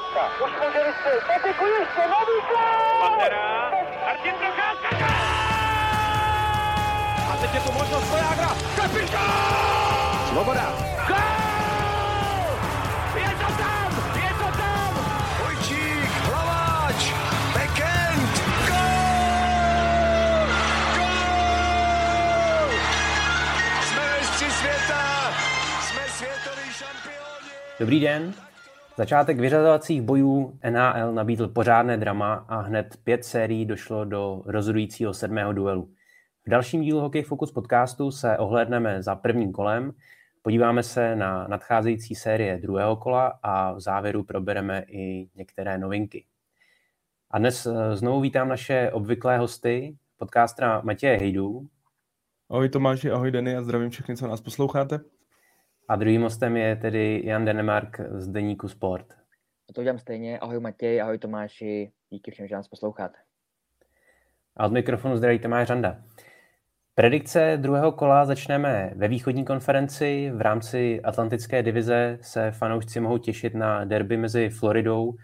Procházka. Už může vystřelit. Patiku ještě, nový Pantera. Martin Procházka. A teď je tu možnost Vojágra. Kapitán! Svoboda. Gol! Je to tam! Je to tam! Vojčík, Hlaváč, Bekend, gol! Gol! Jsme mistři světa, jsme světoví šampioni. Dobrý den. Začátek vyřazovacích bojů NHL nabídl pořádné drama a hned pět sérií došlo do rozhodujícího sedmého duelu. V dalším dílu Hockey Focus podcastu se ohlédneme za prvním kolem, podíváme se na nadcházející série druhého kola a v závěru probereme i některé novinky. A dnes eh, znovu vítám naše obvyklé hosty, podcastera Matěje Hejdu Ahoj Tomáši, ahoj Denny a zdravím všechny, co nás posloucháte. A druhým hostem je tedy Jan Denemark z Deníku Sport. Já to udělám stejně. Ahoj Matěj, ahoj Tomáši, díky všem, že nás posloucháte. A od mikrofonu zdraví Tomáš Řanda. Predikce druhého kola začneme ve východní konferenci. V rámci Atlantické divize se fanoušci mohou těšit na derby mezi Floridou,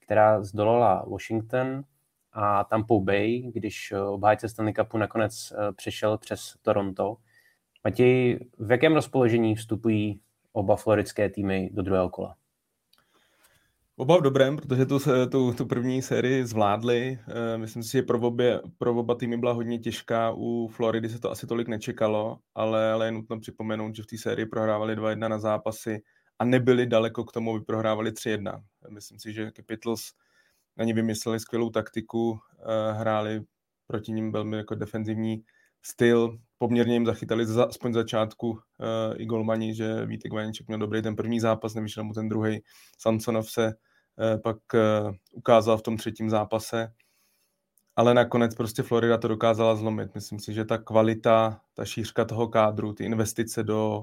která zdolala Washington, a Tampa Bay, když obhájce Stanley Cupu nakonec eh, přešel přes Toronto. Matěj, v jakém rozpoložení vstupují oba floridské týmy do druhého kola? Oba v dobrém, protože tu, tu, tu první sérii zvládli. Eh, Myslím si, že pro, obě, pro oba týmy byla hodně těžká. U Floridy se to asi tolik nečekalo, ale, ale je nutno připomenout, že v té sérii prohrávali 2-1 na zápasy a nebyli daleko k tomu, aby prohrávali 3-1. Myslím si, že Capitals na ně vymysleli skvělou taktiku, eh, hráli proti ním velmi jako defenzivní styl, poměrně jim zachytali za, aspoň začátku uh, i golmani, že Vítek Vajniček měl dobrý ten první zápas, nevyšel mu ten druhý. Samsonov se uh, pak uh, ukázal v tom třetím zápase, ale nakonec prostě Florida to dokázala zlomit. Myslím si, že ta kvalita, ta šířka toho kádru, ty investice do,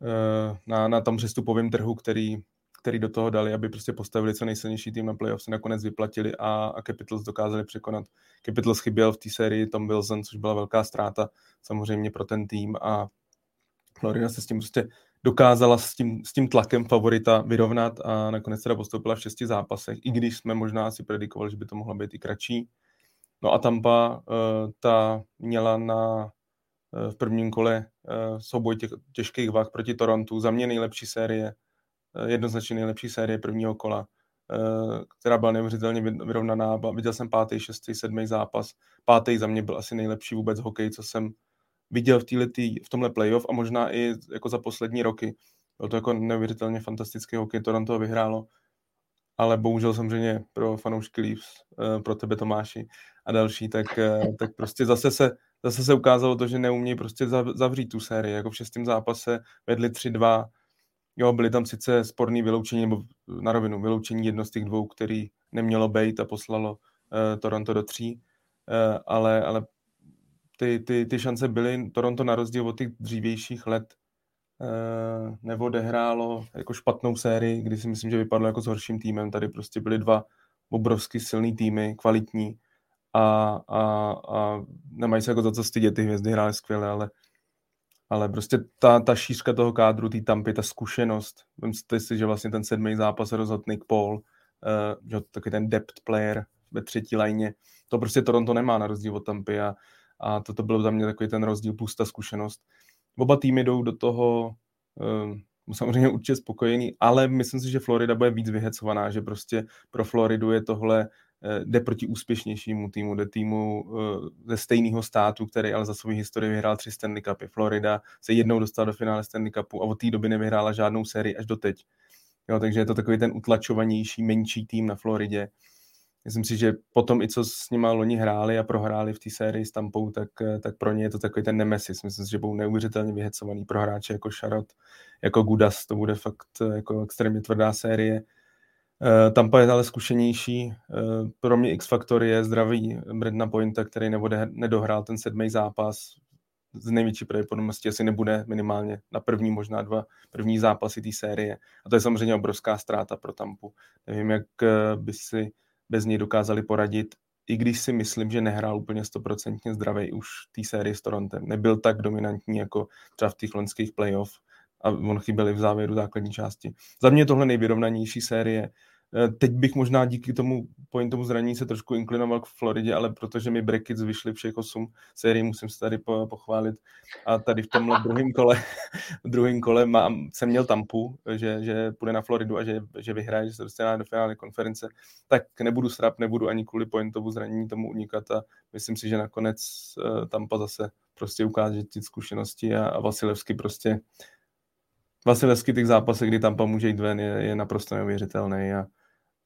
uh, na, na tom přestupovém trhu, který, který do toho dali, aby prostě postavili co nejsilnější tým na playoff, se nakonec vyplatili a, a Capitals dokázali překonat. Capitals chyběl v té sérii Tom Wilson, což byla velká ztráta samozřejmě pro ten tým a Florida se s tím prostě dokázala s tím, s tím tlakem favorita vyrovnat a nakonec teda postoupila v šesti zápasech, i když jsme možná si predikovali, že by to mohlo být i kratší. No a Tampa, uh, ta měla na uh, v prvním kole uh, souboj těch, těžkých vah proti Torontu, za mě nejlepší série, jednoznačně nejlepší série prvního kola, uh, která byla neuvěřitelně vy- vyrovnaná. Viděl jsem pátý, šestý, sedmý zápas. Pátý za mě byl asi nejlepší vůbec hokej, co jsem viděl v, týhletý, v tomhle playoff a možná i jako za poslední roky. Byl to jako neuvěřitelně fantastický hokej, Toronto vyhrálo, ale bohužel samozřejmě pro fanoušky Leafs, eh, pro tebe Tomáši a další, tak, eh, tak prostě zase se, zase se ukázalo to, že neumějí prostě zav- zavřít tu sérii. Jako v šestém zápase vedli 3-2, jo, byly tam sice sporný vyloučení, nebo na rovinu vyloučení jedno z těch dvou, který nemělo být a poslalo uh, Toronto do tří, uh, ale, ale ty, ty, ty šance byly, Toronto na rozdíl od těch dřívějších let uh, neodehrálo jako špatnou sérii, kdy si myslím, že vypadlo jako s horším týmem. Tady prostě byly dva obrovsky silný týmy, kvalitní a, a, a nemají se jako za co stydět, ty hvězdy hrály skvěle, ale, ale prostě ta, ta šířka toho kádru, té tampy, ta zkušenost, vemte si, že vlastně ten sedmý zápas rozhodl Nick Paul, uh, že taky ten depth player ve třetí lajně, to prostě Toronto nemá na rozdíl od Tampy a, a toto byl za mě takový ten rozdíl plus ta zkušenost. Oba týmy jdou do toho um, samozřejmě určitě spokojený, ale myslím si, že Florida bude víc vyhecovaná, že prostě pro Floridu je tohle jde proti úspěšnějšímu týmu, jde týmu uh, ze stejného státu, který ale za svou historii vyhrál tři Stanley Cupy. Florida se jednou dostala do finále Stanley Cupu a od té doby nevyhrála žádnou sérii až do teď. Jo, takže je to takový ten utlačovanější, menší tým na Floridě. Myslím si, že potom i co s nima loni hráli a prohráli v té sérii s Tampou, tak, tak pro ně je to takový ten nemesis. Myslím si, že budou neuvěřitelně vyhecovaný pro hráče jako Sharot, jako Gudas, to bude fakt jako extrémně tvrdá série. Uh, Tampa je ale zkušenější. Uh, pro mě X-faktor je zdravý Bredna Pointa, který nebude, nedohrál ten sedmý zápas. Z největší pravděpodobností asi nebude minimálně na první, možná dva první zápasy té série. A to je samozřejmě obrovská ztráta pro Tampu. Nevím, jak by si bez něj dokázali poradit, i když si myslím, že nehrál úplně stoprocentně zdravý už té sérii s Torontem. Nebyl tak dominantní jako třeba v těch loňských playoff a on chyběl i v závěru základní části. Za mě tohle nejvyrovnanější série. Eh, teď bych možná díky tomu pointomu zranění se trošku inklinoval k Floridě, ale protože mi Brackets vyšly všech osm sérií, musím se tady pochválit. A tady v tomhle druhém kole, druhém kole mám, jsem měl Tampu, že, že půjde na Floridu a že, že vyhraje, že se dostane do finále konference, tak nebudu strap, nebudu ani kvůli pointovu zranění tomu unikat a myslím si, že nakonec uh, Tampa zase prostě ukáže ty zkušenosti a, a Vasilevsky prostě Vasilevsky těch zápasech, kdy Tampa může jít ven, je, je naprosto neuvěřitelný a,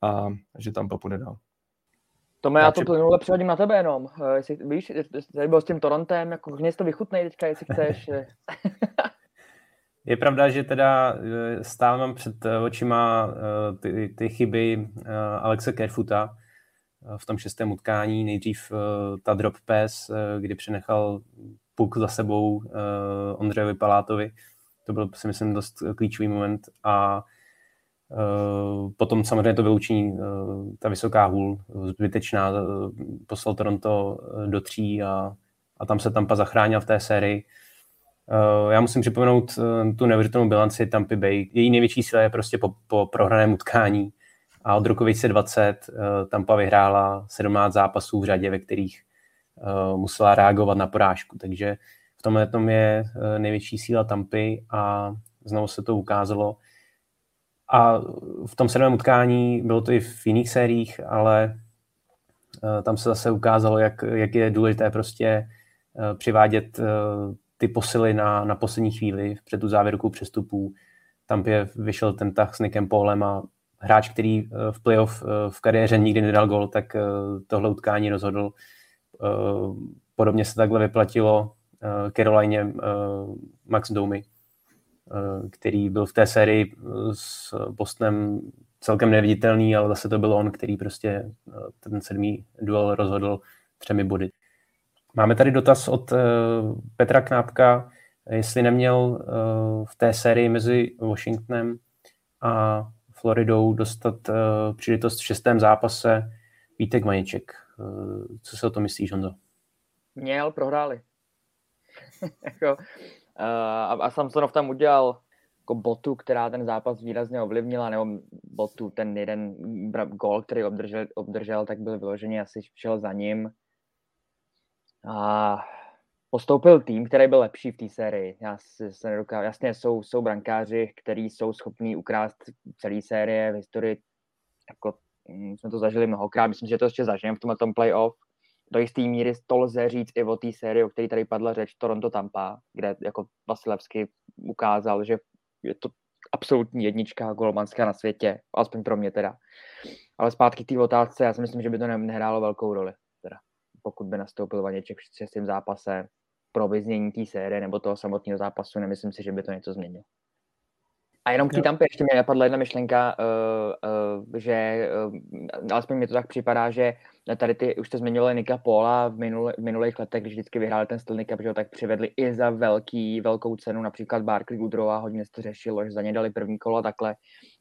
a že Tampa půjde dál. Tome, já to plynule přehodím na tebe jenom. Eh, jestli, víš, jsi byl s tím Torontem, jako hněz to vychutnej teďka, jestli chceš. Je pravda, že teda eh, stále mám před eh, očima ty, ty chyby Alexe Kerfuta v tom šestém utkání. Nejdřív ta drop pass, kdy přenechal puk za sebou Ondřejovi Palátovi. To byl si myslím dost klíčový moment a Eh, potom samozřejmě to vyloučení, eh, ta vysoká hůl, zbytečná, eh, poslal Toronto do tří a, a tam se Tampa zachránil v té sérii. Já musím připomenout tu neuvěřitelnou bilanci Tampa Bay. Její největší síla je prostě po, po prohraném utkání a od roku 2020 Tampa vyhrála 17 zápasů v řadě, ve kterých musela reagovat na porážku. Takže v tomhle tom je největší síla Tampy a znovu se to ukázalo. A v tom sedmém utkání, bylo to i v jiných sériích, ale eh, tam se zase ukázalo, jak, jak je důležité prostě eh, přivádět eh, ty posily na, na poslední chvíli před tu závěrku přestupů. Tam je vyšel ten tah s Nickem Paulem a hráč, který v playoff v kariéře nikdy nedal gol, tak tohle utkání rozhodl. Podobně se takhle vyplatilo Caroline Max Domy, Eh, který byl v té sérii eh, s Bostonem celkem neviditelný, ale zase to byl on, který prostě eh, ten sedmý duel rozhodl třemi body. Máme tady dotaz od Petra Knápka, jestli neměl v té sérii mezi Washingtonem a Floridou dostat příležitost v šestém zápase Vítek Maniček. Co si o to myslíš, Honzo? Měl, prohráli. Uh, a, a Samsonov tam udělal jako botu, která ten zápas výrazně ovlivnila, nebo botu, ten jeden gol, který obdržel, obdržel tak byl vyloženě asi šel za ním. A postoupil tým, který byl lepší v té sérii. Já si se nedokážu, jasně jsou, jsou brankáři, kteří jsou schopní ukrást celý série v historii, jako hm, jsme to zažili mnohokrát, myslím, že to ještě zažijeme v tomhle tom playoff, do jisté míry to lze říct i o té sérii, o které tady padla řeč, Toronto Tampa, kde jako Vasilevsky ukázal, že je to absolutní jednička golmanská na světě, aspoň pro mě teda. Ale zpátky k té otázce, já si myslím, že by to nehrálo velkou roli, teda, pokud by nastoupil Vaněček v šestém zápase pro vyznění té série nebo toho samotného zápasu, nemyslím si, že by to něco změnilo. A jenom k té Tampě ještě mě napadla jedna myšlenka, uh, uh, že uh, alespoň mi to tak připadá, že tady ty, už jste zmiňovali Nika Pola v, minule, v minulých letech, když vždycky vyhráli ten styl Nika, že tak přivedli i za velký, velkou cenu, například Barkley Goodrow hodně se to řešilo, že za ně dali první kolo a takhle,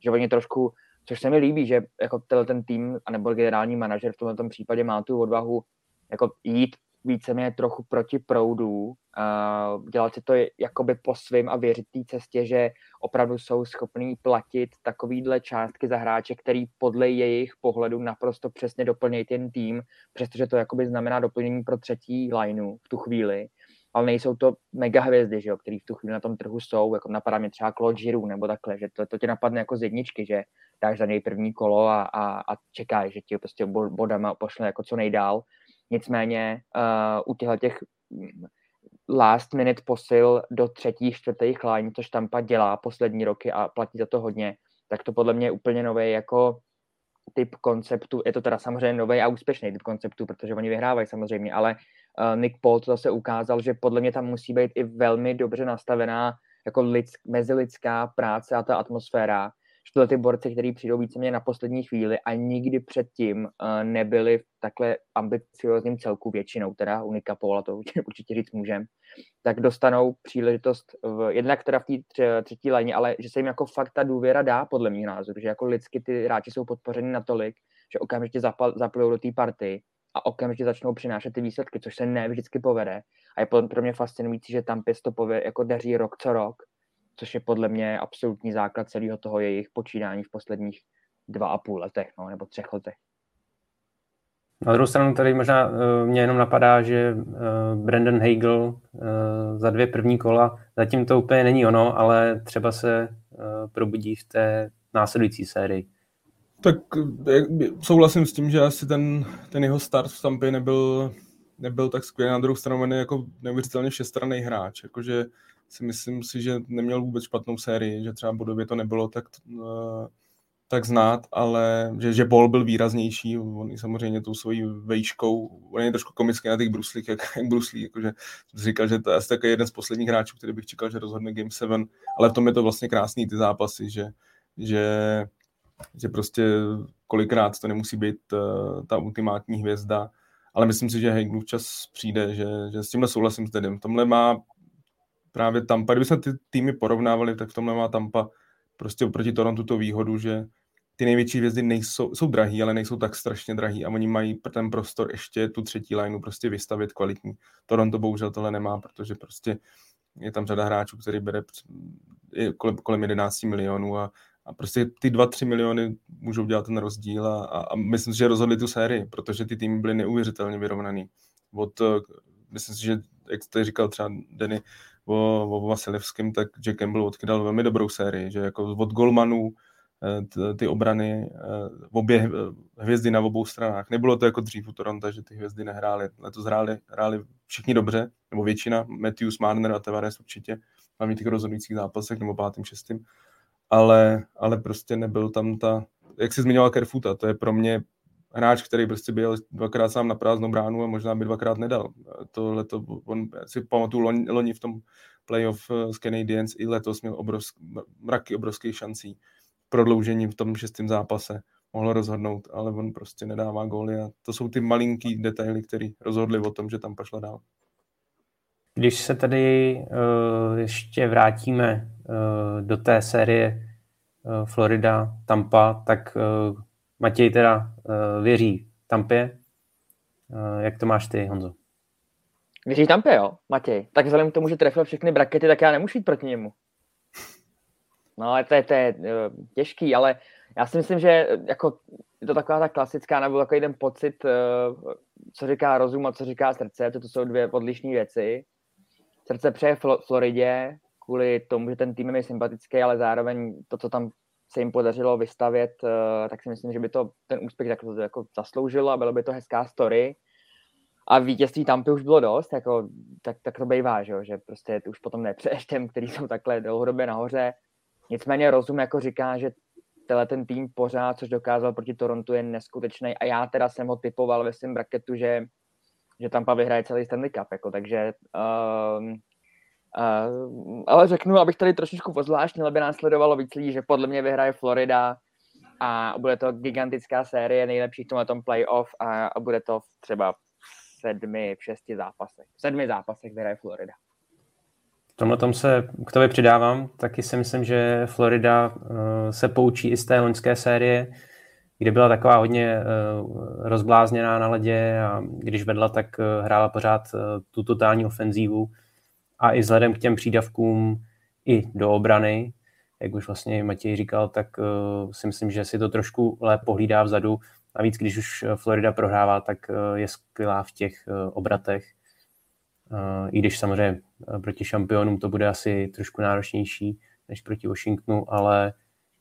že oni trošku, což se mi líbí, že jako ten tým, anebo generální manažer v tomto případě má tu odvahu jako jít víceméně trochu proti proudu, uh, dělat si to jakoby po svým a věřit té cestě, že opravdu jsou schopní platit takovýhle částky za hráče, který podle jejich pohledu naprosto přesně doplnějí ten tým, přestože to jakoby znamená doplnění pro třetí lineu v tu chvíli, ale nejsou to mega hvězdy, že jo, který v tu chvíli na tom trhu jsou, jako napadá mě třeba Claude Giroux nebo takhle, že to, to tě napadne jako z jedničky, že dáš za něj první kolo a, a, a čekáš, že ti prostě bodama pošle jako co nejdál Nicméně uh, u těchto těch last minute posil do třetích, čtvrtých line, což Tampa dělá poslední roky a platí za to hodně, tak to podle mě je úplně nový jako typ konceptu. Je to teda samozřejmě nový a úspěšný typ konceptu, protože oni vyhrávají samozřejmě, ale uh, Nick Paul to zase ukázal, že podle mě tam musí být i velmi dobře nastavená jako lidsk, mezilidská práce a ta atmosféra, že tyhle ty borci, kteří přijdou víceméně na poslední chvíli a nikdy předtím uh, nebyli v takhle ambiciozním celku většinou, teda Unika Pola, to určitě říct můžem, tak dostanou příležitost v, jednak teda v té třetí léně, ale že se jim jako fakt ta důvěra dá, podle mých názorů, že jako lidsky ty hráči jsou podpořeni natolik, že okamžitě zapal, zapojou do té party a okamžitě začnou přinášet ty výsledky, což se ne vždycky povede. A je pro mě fascinující, že tam to povede, jako daří rok co rok což je podle mě absolutní základ celého toho jejich počínání v posledních dva a půl letech, no, nebo třech letech. Na druhou stranu tady možná uh, mě jenom napadá, že uh, Brandon Hagel uh, za dvě první kola, zatím to úplně není ono, ale třeba se uh, probudí v té následující sérii. Tak souhlasím s tím, že asi ten, ten jeho start v Tampě nebyl, nebyl tak skvělý. Na druhou stranu on je jako neuvěřitelně všestranný hráč. Jakože si myslím si, že neměl vůbec špatnou sérii, že třeba bodově to nebylo tak, uh, tak znát, ale že, že Ball byl výraznější, on samozřejmě tou svojí vejškou, on je trošku komický na těch bruslích, jak, jak bruslí, jakože říkal, že to je asi takový jeden z posledních hráčů, který bych čekal, že rozhodne Game 7, ale v tom je to vlastně krásný ty zápasy, že, že, že prostě kolikrát to nemusí být uh, ta ultimátní hvězda, ale myslím si, že Hagelův čas přijde, že, že s tímhle souhlasím s Dedem. Tomhle má právě Tampa, kdyby se ty týmy porovnávali, tak v tomhle má Tampa prostě oproti Torontu tu výhodu, že ty největší hvězdy nejsou, jsou drahý, ale nejsou tak strašně drahý a oni mají ten prostor ještě tu třetí lineu prostě vystavit kvalitní. Toronto bohužel tohle nemá, protože prostě je tam řada hráčů, který bere kolem, kolem 11 milionů a, a prostě ty 2-3 miliony můžou dělat ten rozdíl a, a, a myslím si, že rozhodli tu sérii, protože ty týmy byly neuvěřitelně vyrovnaný. Od, myslím si, že jak jste říkal třeba Denny o, o Vasilevském, tak Jack Campbell odkydal velmi dobrou sérii, že jako od golmanů Eh, ty obrany, eh, obě hvězdy na obou stranách. Nebylo to jako dřív u Toronto, že ty hvězdy nehrály. Letos hráli, hráli všichni dobře, nebo většina, Matthews, Marner a Tavares určitě, hlavně těch rozhodujících zápasech nebo pátým, šestým. Ale, ale prostě nebyl tam ta, jak jsi zmiňoval Kerfuta, to je pro mě hráč, který prostě byl dvakrát sám na prázdnou bránu a možná by dvakrát nedal. Tohle to, on si pamatuju loni, loni v tom playoff s Canadiens i letos měl obrovsk, mraky obrovských šancí prodloužení v tom šestém zápase mohl rozhodnout, ale on prostě nedává góly a to jsou ty malinký detaily, které rozhodly o tom, že tam pašla dál. Když se tady uh, ještě vrátíme uh, do té série uh, Florida, Tampa, tak uh, Matěj teda uh, věří Tampě. Uh, jak to máš ty, Honzo? Věří Tampě, jo, Matěj. Tak vzhledem k tomu, že trefil všechny brakety, tak já nemůžu jít proti němu. No ale to je, to je eh, těžký, ale já si myslím, že jako je to taková ta klasická, nebo takový ten pocit, co říká rozum a co říká srdce, to, to jsou dvě odlišné věci. Srdce přeje Floridě kvůli tomu, že ten tým je sympatický, ale zároveň to, co tam se jim podařilo vystavět, tak si myslím, že by to ten úspěch jako, jako zasloužilo a bylo by to hezká story. A vítězství Tampy už bylo dost, jako, tak, tak to bývá, že, že prostě už potom nepřeješ těm, kteří jsou takhle dlouhodobě nahoře, Nicméně rozum jako říká, že tenhle ten tým pořád, což dokázal proti Torontu, je neskutečný a já teda jsem ho typoval ve svém braketu, že, že Tampa vyhraje celý Stanley Cup, jako, takže uh, uh, ale řeknu, abych tady trošičku pozvláštnil, aby následovalo víc lidí, že podle mě vyhraje Florida a bude to gigantická série nejlepších v tom playoff a, a bude to třeba v sedmi, v šesti zápasech. V sedmi zápasech vyhraje Florida tomhle tom se k tobě přidávám. Taky si myslím, že Florida uh, se poučí i z té loňské série, kde byla taková hodně uh, rozblázněná na ledě a když vedla, tak uh, hrála pořád tu totální ofenzívu a i vzhledem k těm přídavkům i do obrany, jak už vlastně Matěj říkal, tak uh, si myslím, že si to trošku lépe pohlídá vzadu. Navíc, když už Florida prohrává, tak uh, je skvělá v těch uh, obratech i když samozřejmě eh, proti šampionům to bude asi trošku náročnější než proti Washingtonu, ale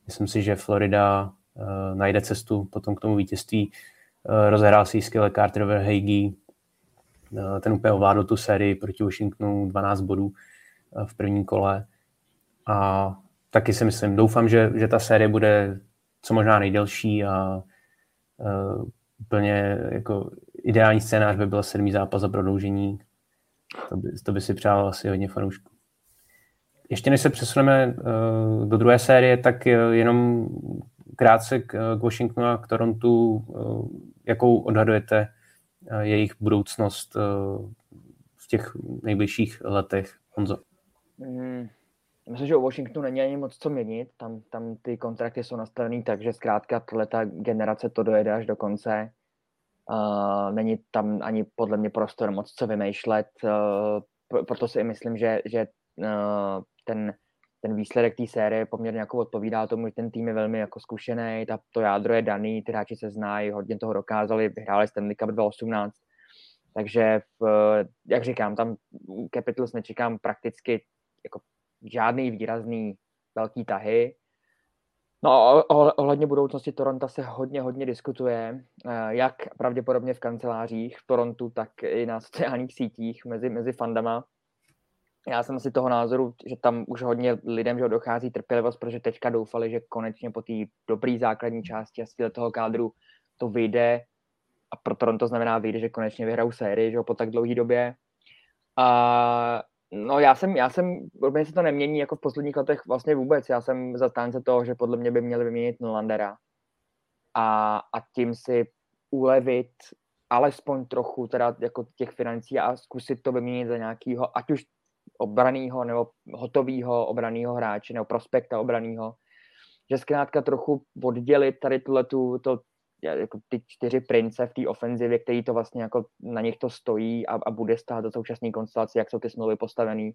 myslím si, že Florida uh, najde cestu potom k tomu vítězství. Uh, rozehrál si skvěle Carter Verhage, uh, ten úplně ovládl tu sérii proti Washingtonu 12 bodů uh, v prvním kole. A taky si myslím, doufám, že, že ta série bude co možná nejdelší a uh, úplně jako ideální scénář by byl sedmý zápas za prodloužení, to by, to by si přál asi hodně fanoušků. Ještě než se přesuneme uh, do druhé série, tak uh, jenom krátce k, uh, k Washingtonu a k Torontu, uh, jakou odhadujete jejich budoucnost uh, v těch nejbližších letech, Honzo? Hmm. Myslím, že u Washingtonu není ani moc co měnit. Tam, tam ty kontrakty jsou nastavený tak, že zkrátka ta generace to dojede až do konce. Uh, není tam ani podle mě prostor moc co vymýšlet, uh, proto si myslím, že, že uh, ten ten výsledek té série poměrně jako odpovídá tomu, že ten tým je velmi jako zkušený, ta, to jádro je daný, ty hráči se znají, hodně toho dokázali, vyhráli Stanley Cup 2018, takže, v, jak říkám, tam Capitals nečekám prakticky jako žádný výrazný velký tahy. No ohledně budoucnosti Toronto se hodně, hodně diskutuje, eh, jak pravděpodobně v kancelářích v Torontu, tak i na sociálních sítích mezi, mezi fandama. Já jsem si toho názoru, že tam už hodně lidem že dochází trpělivost, protože teďka doufali, že konečně po té dobré základní části a toho kádru to vyjde a pro Toronto znamená vyjde, že konečně vyhrajou sérii že po tak dlouhé době. A No já jsem, já jsem, mě se to nemění jako v posledních letech vlastně vůbec. Já jsem zastánce toho, že podle mě by měli vyměnit Nolandera a, a tím si ulevit alespoň trochu teda jako těch financí a zkusit to vyměnit za nějakého, ať už obraného nebo hotového obraného hráče nebo prospekta obraného, že zkrátka trochu oddělit tady tu, to, jako ty čtyři prince v té ofenzivě, který to vlastně jako na nich to stojí a, a bude stát do současné konstelace, jak jsou ty smlouvy postavený.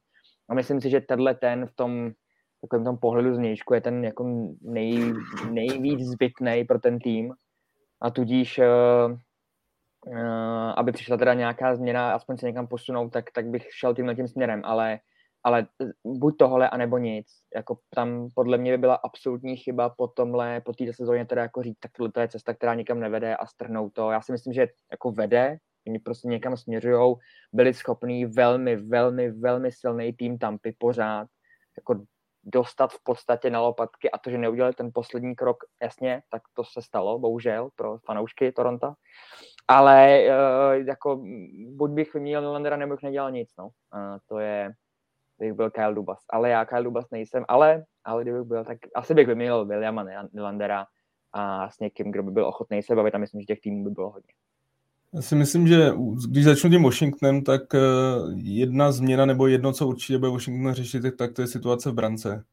A myslím si, že tenhle ten v tom takovém tom pohledu znějšku je ten jako nej, nejvíc zbytný pro ten tým a tudíž uh, aby přišla teda nějaká změna, aspoň se někam posunout, tak, tak bych šel tímhle tím směrem, ale ale buď tohle, anebo nic. Jako tam podle mě by byla absolutní chyba po tomhle, po této sezóně teda jako říct, tak tohle to je cesta, která nikam nevede a strhnout to. Já si myslím, že jako vede, oni prostě někam směřují, byli schopní velmi, velmi, velmi silný tým Tampy pořád jako dostat v podstatě na lopatky a to, že neudělali ten poslední krok, jasně, tak to se stalo, bohužel, pro fanoušky Toronto. Ale uh, jako buď bych vyměnil Nylandera, nebo bych nedělal nic, no. Uh, to je, bych byl Kyle Dubas. Ale já Kyle Dubas nejsem, ale, ale kdybych byl, tak asi bych vyměnil Williama Nylandera a s někým, kdo by byl ochotný se bavit a myslím, že těch týmů by bylo hodně. Já si myslím, že když začnu tím Washingtonem, tak eh, jedna změna nebo jedno, co určitě bude Washington řešit, tak to je situace v brance.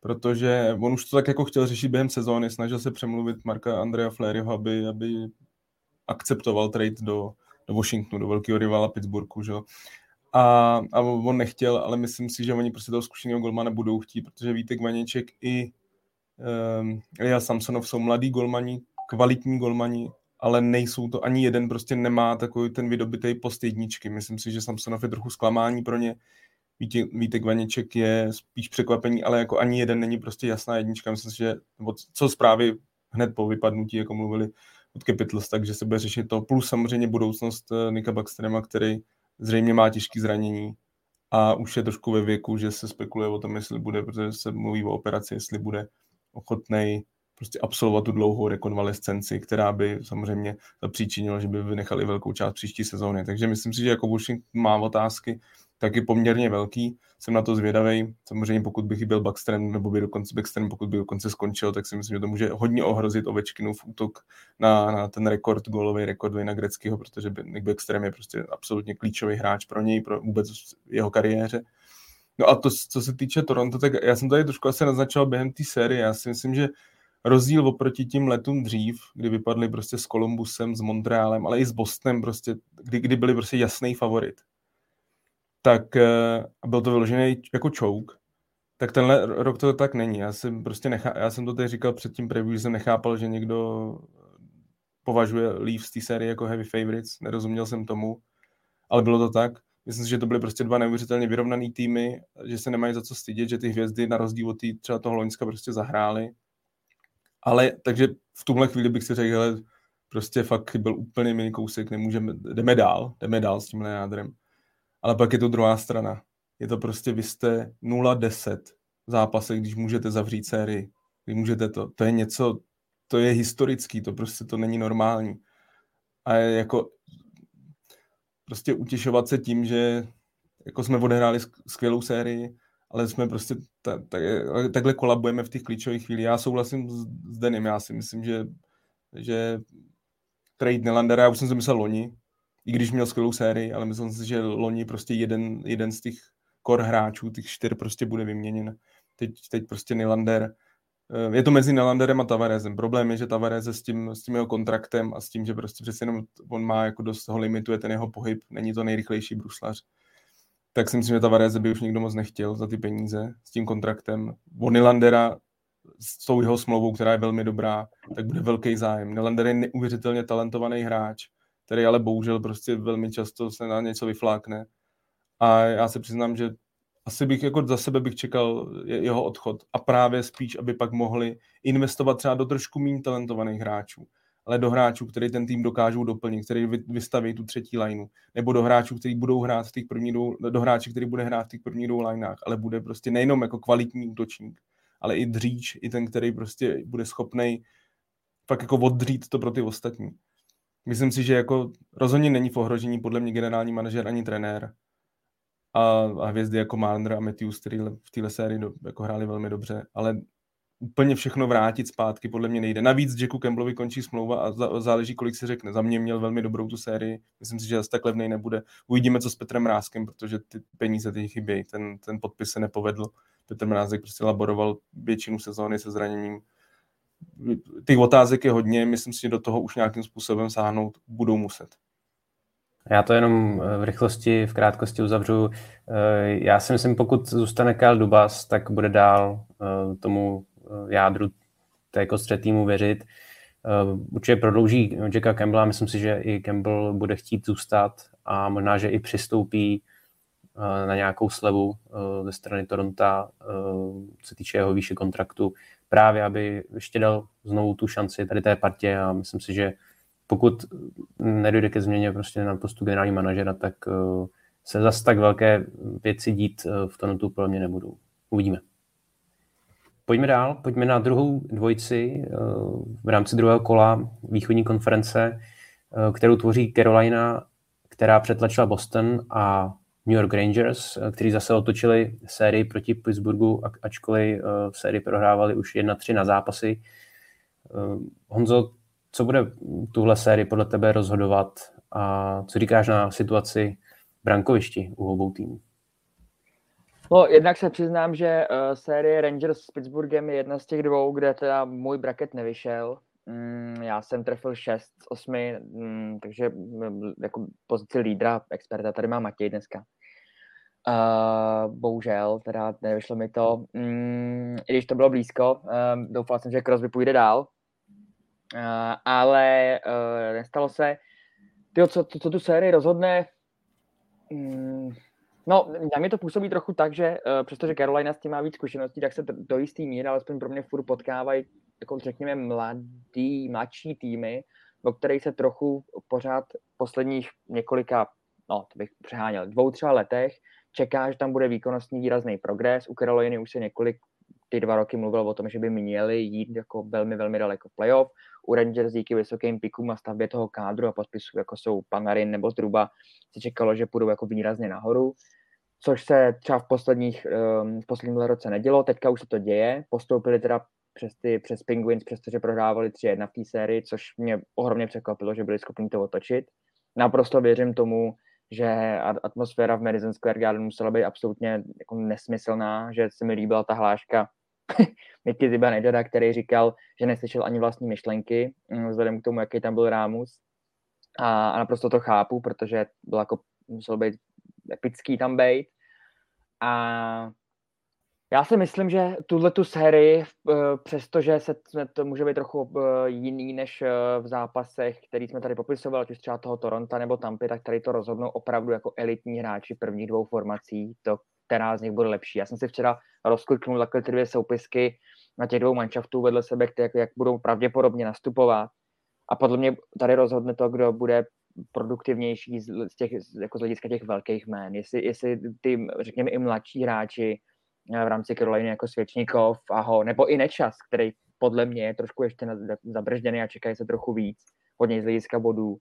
Protože on už to tak jako chtěl řešit během sezóny, snažil se přemluvit Marka Andrea Fleryho, aby, aby akceptoval trade do, do Washingtonu, do velkého rivala Pittsburghu. Že? A, a on nechtěl, ale myslím si, že oni prostě toho zkušeného golmana budou chtít, protože Vítek Vaněček i um, Elia Samsonov jsou mladí golmani, kvalitní golmani, ale nejsou to, ani jeden prostě nemá takový ten vydobitý post jedničky. Myslím si, že Samsonov je trochu zklamání pro ně. Vítek, Vítek Vaněček je spíš překvapení, ale jako ani jeden není prostě jasná jednička. Myslím si, že co zprávy hned po vypadnutí, jako mluvili od Capitals, takže se bude řešit to. Plus samozřejmě budoucnost eh, Nika Backstrema, který zřejmě má těžké zranění a už je trošku ve věku, že se spekuluje o tom, jestli bude, protože se mluví o operaci, jestli bude ochotný prostě absolvovat tu dlouhou rekonvalescenci, která by samozřejmě zapříčinila, že by vynechali velkou část příští sezóny. Takže myslím si, že jako Washington má otázky, taky poměrně velký. Jsem na to zvědavý. Samozřejmě pokud bych byl Backstrom, nebo by dokonce Backstrom, pokud by dokonce skončil, tak si myslím, že to může hodně ohrozit Ovečkinův útok na, na ten rekord, golový rekord Vina Greckého, protože Nick Backstrom je prostě absolutně klíčový hráč pro něj, pro vůbec jeho kariéře. No a to, co se týče Toronto, tak já jsem tady trošku asi naznačil během té série. Já si myslím, že rozdíl oproti tím letům dřív, kdy vypadli prostě s Columbusem, s Montrealem, ale i s Bostonem, prostě, kdy, kdy byli prostě jasný favorit tak eh, byl to vyložený jako choke, tak tenhle rok to tak není. Já jsem prostě nechá, já jsem to tady říkal před tím preview, že jsem nechápal, že někdo považuje Leafs té série jako heavy favorites, nerozuměl jsem tomu, ale bylo to tak. Myslím si, že to byly prostě dva neuvěřitelně vyrovnaný týmy, že se nemají za co stydět, že ty hvězdy na rozdíl od tý, třeba toho Loňska prostě zahrály. Ale takže v tuhle chvíli bych si řekl, že prostě fakt byl úplně mini kousek, nemůžeme, jdeme dál, jdeme dál s tímhle jádrem. Ale pak je to druhá strana. Je to prostě, vy jste 0-10 v zápase, když můžete zavřít sérii. Když můžete to. To je něco, to je historický, to prostě to není normální. A je jako prostě utěšovat se tím, že jako jsme odehráli skvělou sérii, ale jsme prostě ta, ta, takhle kolabujeme v těch klíčových chvílích. Já souhlasím s, s Denim, já si myslím, že, že trade Nelandera, já už jsem si myslel loni, i když měl skvělou sérii, ale myslím si, že loni prostě jeden, jeden z těch core hráčů, těch čtyř prostě bude vyměněn. Teď, teď prostě Nylander, eh, je to mezi Nylanderem a Tavarezem. Problém je, že Tavarez s tím, s tím jeho kontraktem a s tím, že prostě přece jenom on má jako dost toho limituje ten jeho pohyb, není to nejrychlejší bruslař, tak si myslím, že Tavareze by už nikdo moc nechtěl za ty peníze s tím kontraktem. O Nylandera s tou jeho smlouvou, která je velmi dobrá, tak bude velký zájem. Nylander je neuvěřitelně talentovaný hráč, který ale bohužel prostě velmi často se na něco vyflákne. A já se přiznám, že asi bych jako za sebe bych čekal jeho odchod a právě spíš, aby pak mohli investovat třeba do trošku méně talentovaných hráčů, ale do hráčů, který ten tým dokážou doplnit, který vystaví tu třetí lineu, nebo do hráčů, kteří budou hrát v těch prvních dvou, do hráči, který bude hrát v těch prvních dvou lineách, ale bude prostě nejenom jako kvalitní útočník, ale i dříč, i ten, který prostě bude schopný fakt jako oddřít to pro ty ostatní. Myslím si, že jako rozhodně není v ohrožení podle mě generální manažer ani trenér, a, a hvězdy jako Marner a Matthews, který v téhle sérii do, jako hráli velmi dobře, ale úplně všechno vrátit zpátky podle mě nejde. Navíc Jacku Campbellovi končí smlouva a za, záleží, kolik si řekne. Za mě měl velmi dobrou tu sérii, myslím si, že zase tak levnej nebude. Uvidíme, co s Petrem Mrázkem, protože ty peníze ty chybějí, ten, ten podpis se nepovedl. Petr Mrázek prostě laboroval většinu sezóny se zraněním. Těch otázek je hodně, myslím si, že do toho už nějakým způsobem sáhnout budou muset. Já to jenom eh, v rychlosti, v krátkosti uzavřu. Eh, já si myslím, pokud zůstane Kyle Dubas, tak bude dál eh, tomu jádru té kostře týmu věřit. Určitě prodlouží Jacka Campbella, myslím si, že i Campbell bude chtít zůstat a možná, že i přistoupí na nějakou slevu ze strany Toronto, co týče jeho výše kontraktu, právě aby ještě dal znovu tu šanci tady té partě a myslím si, že pokud nedojde ke změně prostě na postu generální manažera, tak uh, se zase tak velké věci dít uh, v Torontu pro mě nebudou. Uvidíme. Pojďme dál, pojďme na druhou dvojici uh, v rámci druhého kola východní konference, kterou tvoří Carolina, která přetlačila Boston a New York Rangers, kteří zase otočili sérii proti Pittsburghu, ačkoliv v sérii prohrávali už 1-3 na zápasy. Honzo, co bude tuhle sérii podle tebe rozhodovat a co říkáš na situaci brankovišti u obou týmů? No, jednak se přiznám, že uh, série Rangers s Pittsburghem je jedna z těch dvou, kde teda můj braket nevyšel. Mm, já jsem trefil 6 z 8, mm, takže mm, jako pozici lídra, experta, tady má Matěj dneska. Uh, bohužel, teda nevyšlo mi to. Mm, I když to bylo blízko, uh, doufal jsem, že Crosby půjde dál, Uh, ale uh, nestalo se. Tyjo, co, co, co tu sérii rozhodne, mm, no, na mě to působí trochu tak, že uh, přestože Carolina s tím má víc zkušeností, tak se do jistý míry, alespoň pro mě furt potkávají, jako řekněme, mladý, mladší týmy, o kterých se trochu pořád posledních několika, no, to bych přeháněl, dvou, třeba letech, čeká, že tam bude výkonnostní výrazný progres. U Caroliny už se několik ty dva roky mluvil o tom, že by měli jít jako velmi, velmi daleko playoff. U Rangers díky vysokým pikům a stavbě toho kádru a podpisů, jako jsou Panarin nebo Zdruba, se čekalo, že půjdou jako výrazně nahoru, což se třeba v posledních, um, v posledním roce nedělo, teďka už se to děje, postoupili teda přes, ty, přes Penguins, přestože prohrávali 3-1 v té sérii, což mě ohromně překvapilo, že byli schopni to otočit. Naprosto věřím tomu, že atmosféra v Madison Square Garden musela být absolutně jako nesmyslná, že se mi líbila ta hláška Mickey Zibanejada, který říkal, že neslyšel ani vlastní myšlenky, mm, vzhledem k tomu, jaký tam byl Rámus. A, a naprosto to chápu, protože byl jako, musel být epický tam být. A já si myslím, že tuhle tu sérii, eh, přestože se to může být trochu eh, jiný než eh, v zápasech, který jsme tady popisovali, ať už třeba toho Toronto nebo Tampy, tak tady to rozhodnou opravdu jako elitní hráči prvních dvou formací, to, která z nich bude lepší. Já jsem si včera rozkliknul takhle ty dvě soupisky na těch dvou manšaftů vedle sebe, které, jak budou pravděpodobně nastupovat. A podle mě tady rozhodne to, kdo bude produktivnější z, těch, jako z hlediska těch velkých jmén. Jestli, jestli ty, řekněme, i mladší hráči v rámci Caroliny jako Svěčníkov, Aho, nebo i Nečas, který podle mě je trošku ještě zabržděný a čekají se trochu víc, hodně z hlediska bodů.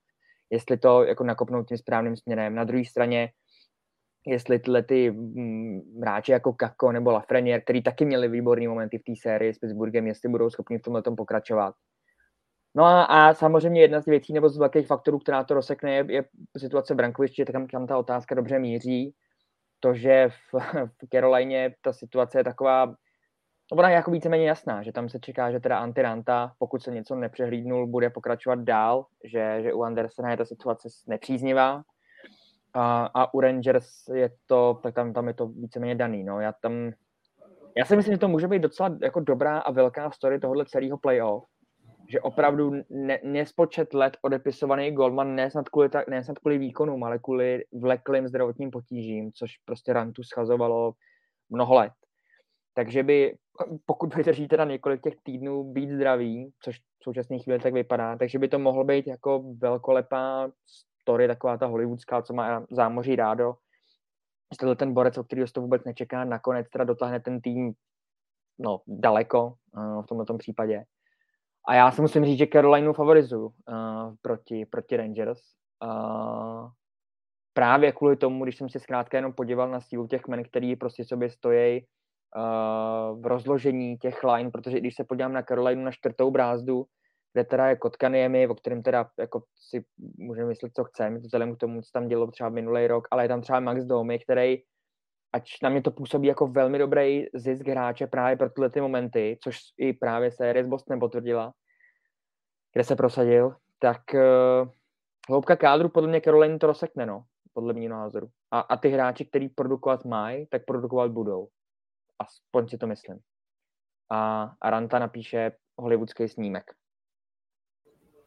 Jestli to jako nakopnout tím správným směrem. Na druhé straně jestli tyhle ty mráči jako Kako nebo Lafreniere, který taky měli výborný momenty v té sérii s Pittsburghem, jestli budou schopni v tomhle tom pokračovat. No a, a, samozřejmě jedna z věcí nebo z velkých faktorů, která to rozsekne, je, je situace brankoviště, tam, tam ta otázka dobře míří. To, že v, v Carolině ta situace je taková, no ona je jako víceméně jasná, že tam se čeká, že teda Antiranta, pokud se něco nepřehlídnul, bude pokračovat dál, že, že u Andersena je ta situace nepříznivá, A, a u Rangers je to, tak tam, tam je to víceméně daný. No. Já tam, já si myslím, že to může být docela jako dobrá a velká story tohohle celého playoff, že opravdu ne, nespočet let odepisovaný Goldman ne snad, kvůli, ne snad kvůli výkonům, ale kvůli vleklým zdravotním potížím, což prostě Rantu schazovalo mnoho let. Takže by, pokud vydrží teda několik těch týdnů být zdravý, což v současné chvíli tak vypadá, takže by to mohlo být jako velkolepá story, taková ta hollywoodská, co má zámoří rádo. Tohle ten borec, o kterého to vůbec nečeká, nakonec teda dotáhne ten tým no, daleko uh, v tomto případě. A já si musím říct, že Carolinu favorizuju uh, proti, proti Rangers. Uh, právě kvůli tomu, když jsem si zkrátka jenom podíval na sílu těch men, který prostě sobě stojí uh, v rozložení těch line, protože když se podívám na Carolinu na čtvrtou brázdu, kde teda je Kotkaniemi, o kterém teda jako si můžeme myslet, co chceme, vzhledem k tomu, co tam dělo třeba minulý rok, ale je tam třeba Max Domy, který ať na mě to působí jako velmi dobrý zisk hráče právě pro tyhle ty momenty, což i právě série s Bostonem potvrdila, kde se prosadil, tak uh, hloubka kádru podle mě Caroline to rozsekne, no, podle mého názoru. A, a ty hráči, který produkovat mají, tak produkovat budou. Aspoň si to myslím. A Aranta napíše hollywoodský snímek.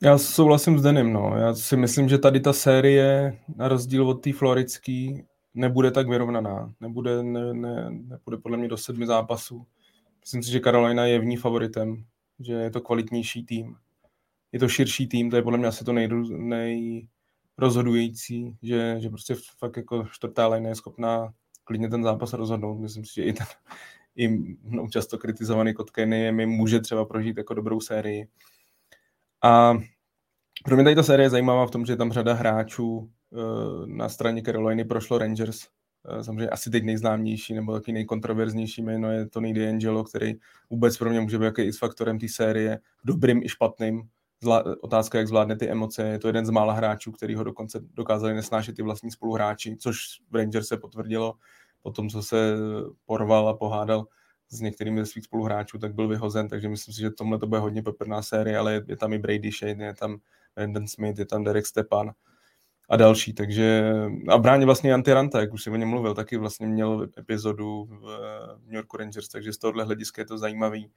Já souhlasím s Denim, no. Já si myslím, že tady ta série, na rozdíl od té floridský, nebude tak vyrovnaná. Nebude, ne, ne, nebude podle mě do sedmi zápasů. Myslím si, že Carolina je v ní favoritem, že je to kvalitnější tým. Je to širší tým, to je podle mě asi to nejrozhodující, že, že prostě fakt jako čtvrtá line je schopná klidně ten zápas rozhodnout. Myslím si, že i ten i mnou často kritizovaný Kotkeny mi může třeba prožít jako dobrou sérii. A pro mě tady ta série je zajímavá v tom, že je tam řada hráčů na straně Caroliny prošlo Rangers. Eh, samozřejmě asi teď nejznámější nebo taky nejkontroverznější jméno je Tony D'Angelo, který vůbec pro mě může být jaký s faktorem té série, dobrým i špatným. Zla, otázka, jak zvládne ty emoce. Je to jeden z mála hráčů, který ho dokonce dokázali nesnášet ty vlastní spoluhráči, což v Rangers se potvrdilo po tom, co se porval a pohádal s některými ze svých spoluhráčů, tak byl vyhozen, takže myslím si, že tomhle to bude hodně peprná série, ale je, je tam i Brady Shane, je tam Brandon Smith, je tam Derek Stepan a další, takže a bráně vlastně Antti Ranta, jak už si o něm mluvil, taky vlastně měl epizodu v New Yorku Rangers, takže z tohohle hlediska je to zajímavý.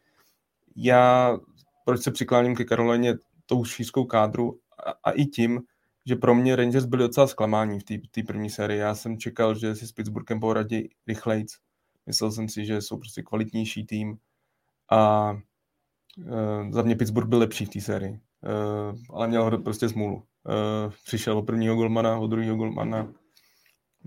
Já proč se přikláním ke Karolině tou šířkou kádru a, a i tím, že pro mě Rangers byli docela zklamání v té první sérii. Já jsem čekal, že si s Pittsburghem poradí rychlejc. Myslel jsem si, že jsou prostě kvalitnější tým a uh, za mě Pittsburgh byl lepší v té sérii. Uh, ale měl prostě smůlu. Uh, přišel od prvního golmana, od druhého golmana,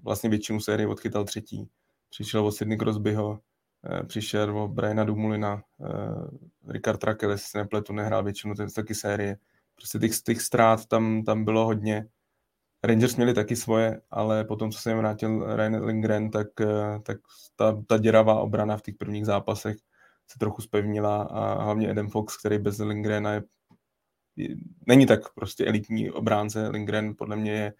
vlastně většinu série odchytal třetí. Přišel od Sidney Crosbyho, uh, přišel od Briana Dumulina, uh, Ricard Trakel, jestli se nepletu, nehrál většinu té taky série. Prostě těch, těch ztrát tam, tam bylo hodně. Rangers měli taky svoje, ale potom, co se jim vrátil Ryan Lindgren, tak, tak ta, ta děravá obrana v těch prvních zápasech se trochu spevnila a hlavně Adam Fox, který bez Lindgrena je není tak prostě elitní obránce. Lindgren podle mě je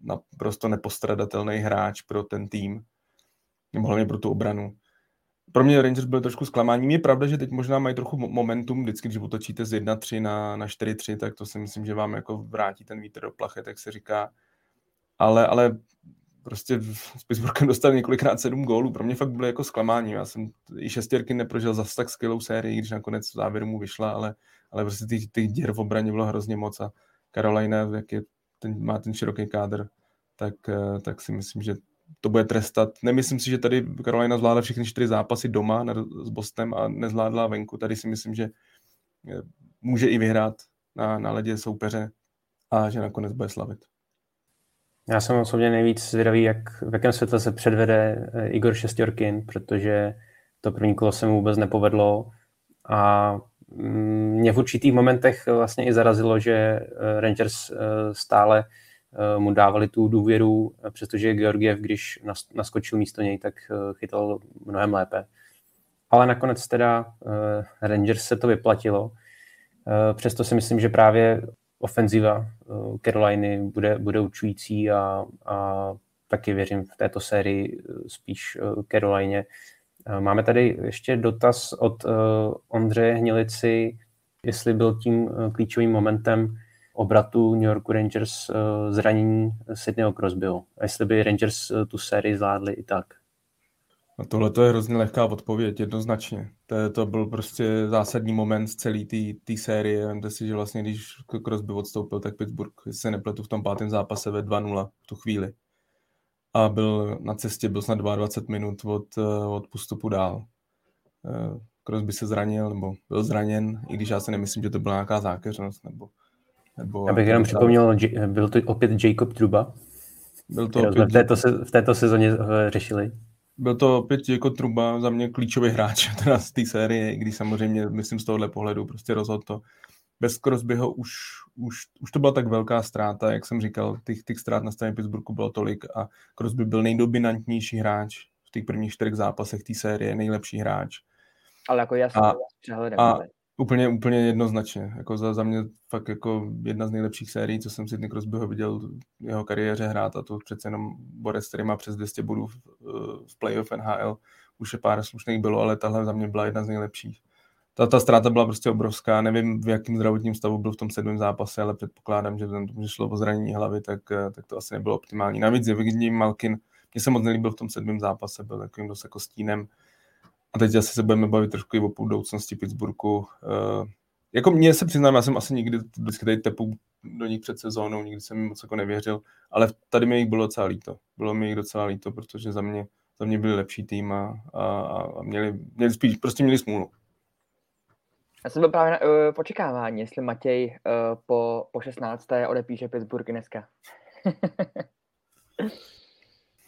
naprosto nepostradatelný hráč pro ten tým, nebo hlavně pro tu obranu pro mě Rangers byl trošku zklamáním. Je pravda, že teď možná mají trochu momentum, vždycky, když otočíte z 1-3 na, na 4-3, tak to si myslím, že vám jako vrátí ten vítr do plachet, jak se říká. Ale, ale prostě s Pittsburghem dostal několikrát sedm gólů. Pro mě fakt bylo jako zklamání. Já jsem i šestěrky neprožil zase tak skvělou sérii, když nakonec v závěru mu vyšla, ale, ale prostě těch, těch děr v obraně bylo hrozně moc a Carolina, jak je, ten, má ten široký kádr, tak, eh, tak si myslím, že to bude trestat. Nemyslím si, že tady Carolina zvládla všechny čtyři zápasy doma s Bostem a nezvládla venku. Tady si myslím, že eh, může i vyhrát na, na ledě soupeře a že nakonec bude slavit. Já jsem osobně nejvíc zvědavý, jak, v jakém světle se předvede eh, Igor Šestěrkin, protože to první kolo se mu vůbec nepovedlo a mě v určitých momentech vlastně i zarazilo, že eh, Rangers stále Eh, mu dávali tu důvěru, eh, přestože Georgiev, když naskočil místo něj, tak eh, chytal mnohem lépe. Ale nakonec teda Rangers se to vyplatilo. Přesto si myslím, že právě ofenziva Caroliny bude, bude učující a, a taky věřím v této sérii spíš Carolině. Máme tady ještě dotaz od Ondřeje Hnilici, jestli byl tím klíčovým momentem obratu New York Rangers zranění Sydneyho Crosbyho. A jestli by Rangers tu sérii zvládli i tak. A tohle to je hrozně lehká odpověď, jednoznačně. To, to byl prostě zásadní moment z celé té série. Vemte si, že vlastně, když Crosby odstoupil, tak Pittsburgh, se nepletu, v tom pátém zápase ve 2-0 v tu chvíli. A byl na cestě, byl snad 22 minut od, eh, od postupu dál. Eh, Crosby se zranil, nebo byl zraněn, i když já si nemyslím, že to byla nějaká zákeřnost, nebo nebo Já bych jenom připomněl, byl to opět Jacob Truba, byl to opět... v, této, v této sezóně eh, řešili. Byl to opět jako Truba za mě klíčový hráč teda z té série, i když samozřejmě myslím z tohohle pohledu prostě rozhodl to. Bez Crosbyho už, už, už to byla tak velká ztráta, jak jsem říkal, těch, těch ztrát na straně Pittsburghu bylo tolik a Crosby byl nejdominantnější hráč v těch prvních čtyřech zápasech té série, nejlepší hráč. Ale jako jasně, a, a, Úplně, úplně jednoznačně. Jako za, za mě fakt jako jedna z nejlepších sérií, co jsem si Sidney Crosbyho viděl v jeho kariéře hrát a to přece jenom Boris, který má přes 200 bodů v, v playoff NHL, už je pár slušných bylo, ale tahle za mě byla jedna z nejlepších. Ta, ta ztráta byla prostě obrovská, nevím v jakém zdravotním stavu byl v tom sedmém zápase, ale předpokládám, že tomu, že šlo o zranění hlavy, tak, tak to asi nebylo optimální. Navíc Evgeny Malkin, mě se moc nelíbil v tom sedmém zápase, byl takovým dost jako stínem a teď asi se budeme bavit trošku i o budoucnosti Pittsburghu. Uh, jako mně se přiznám, já jsem asi nikdy vždycky tady tepu do nich před sezónou, nikdy jsem jim moc jako nevěřil, ale tady mi jich bylo docela líto. Bylo mi jich docela líto, protože za mě, za mě byli lepší tým a, a, a měli, měli spíš, prostě měli smůlu. Já jsem byl právě na uh, počekávání, jestli Matěj uh, po, po 16. odepíše Pittsburgh dneska.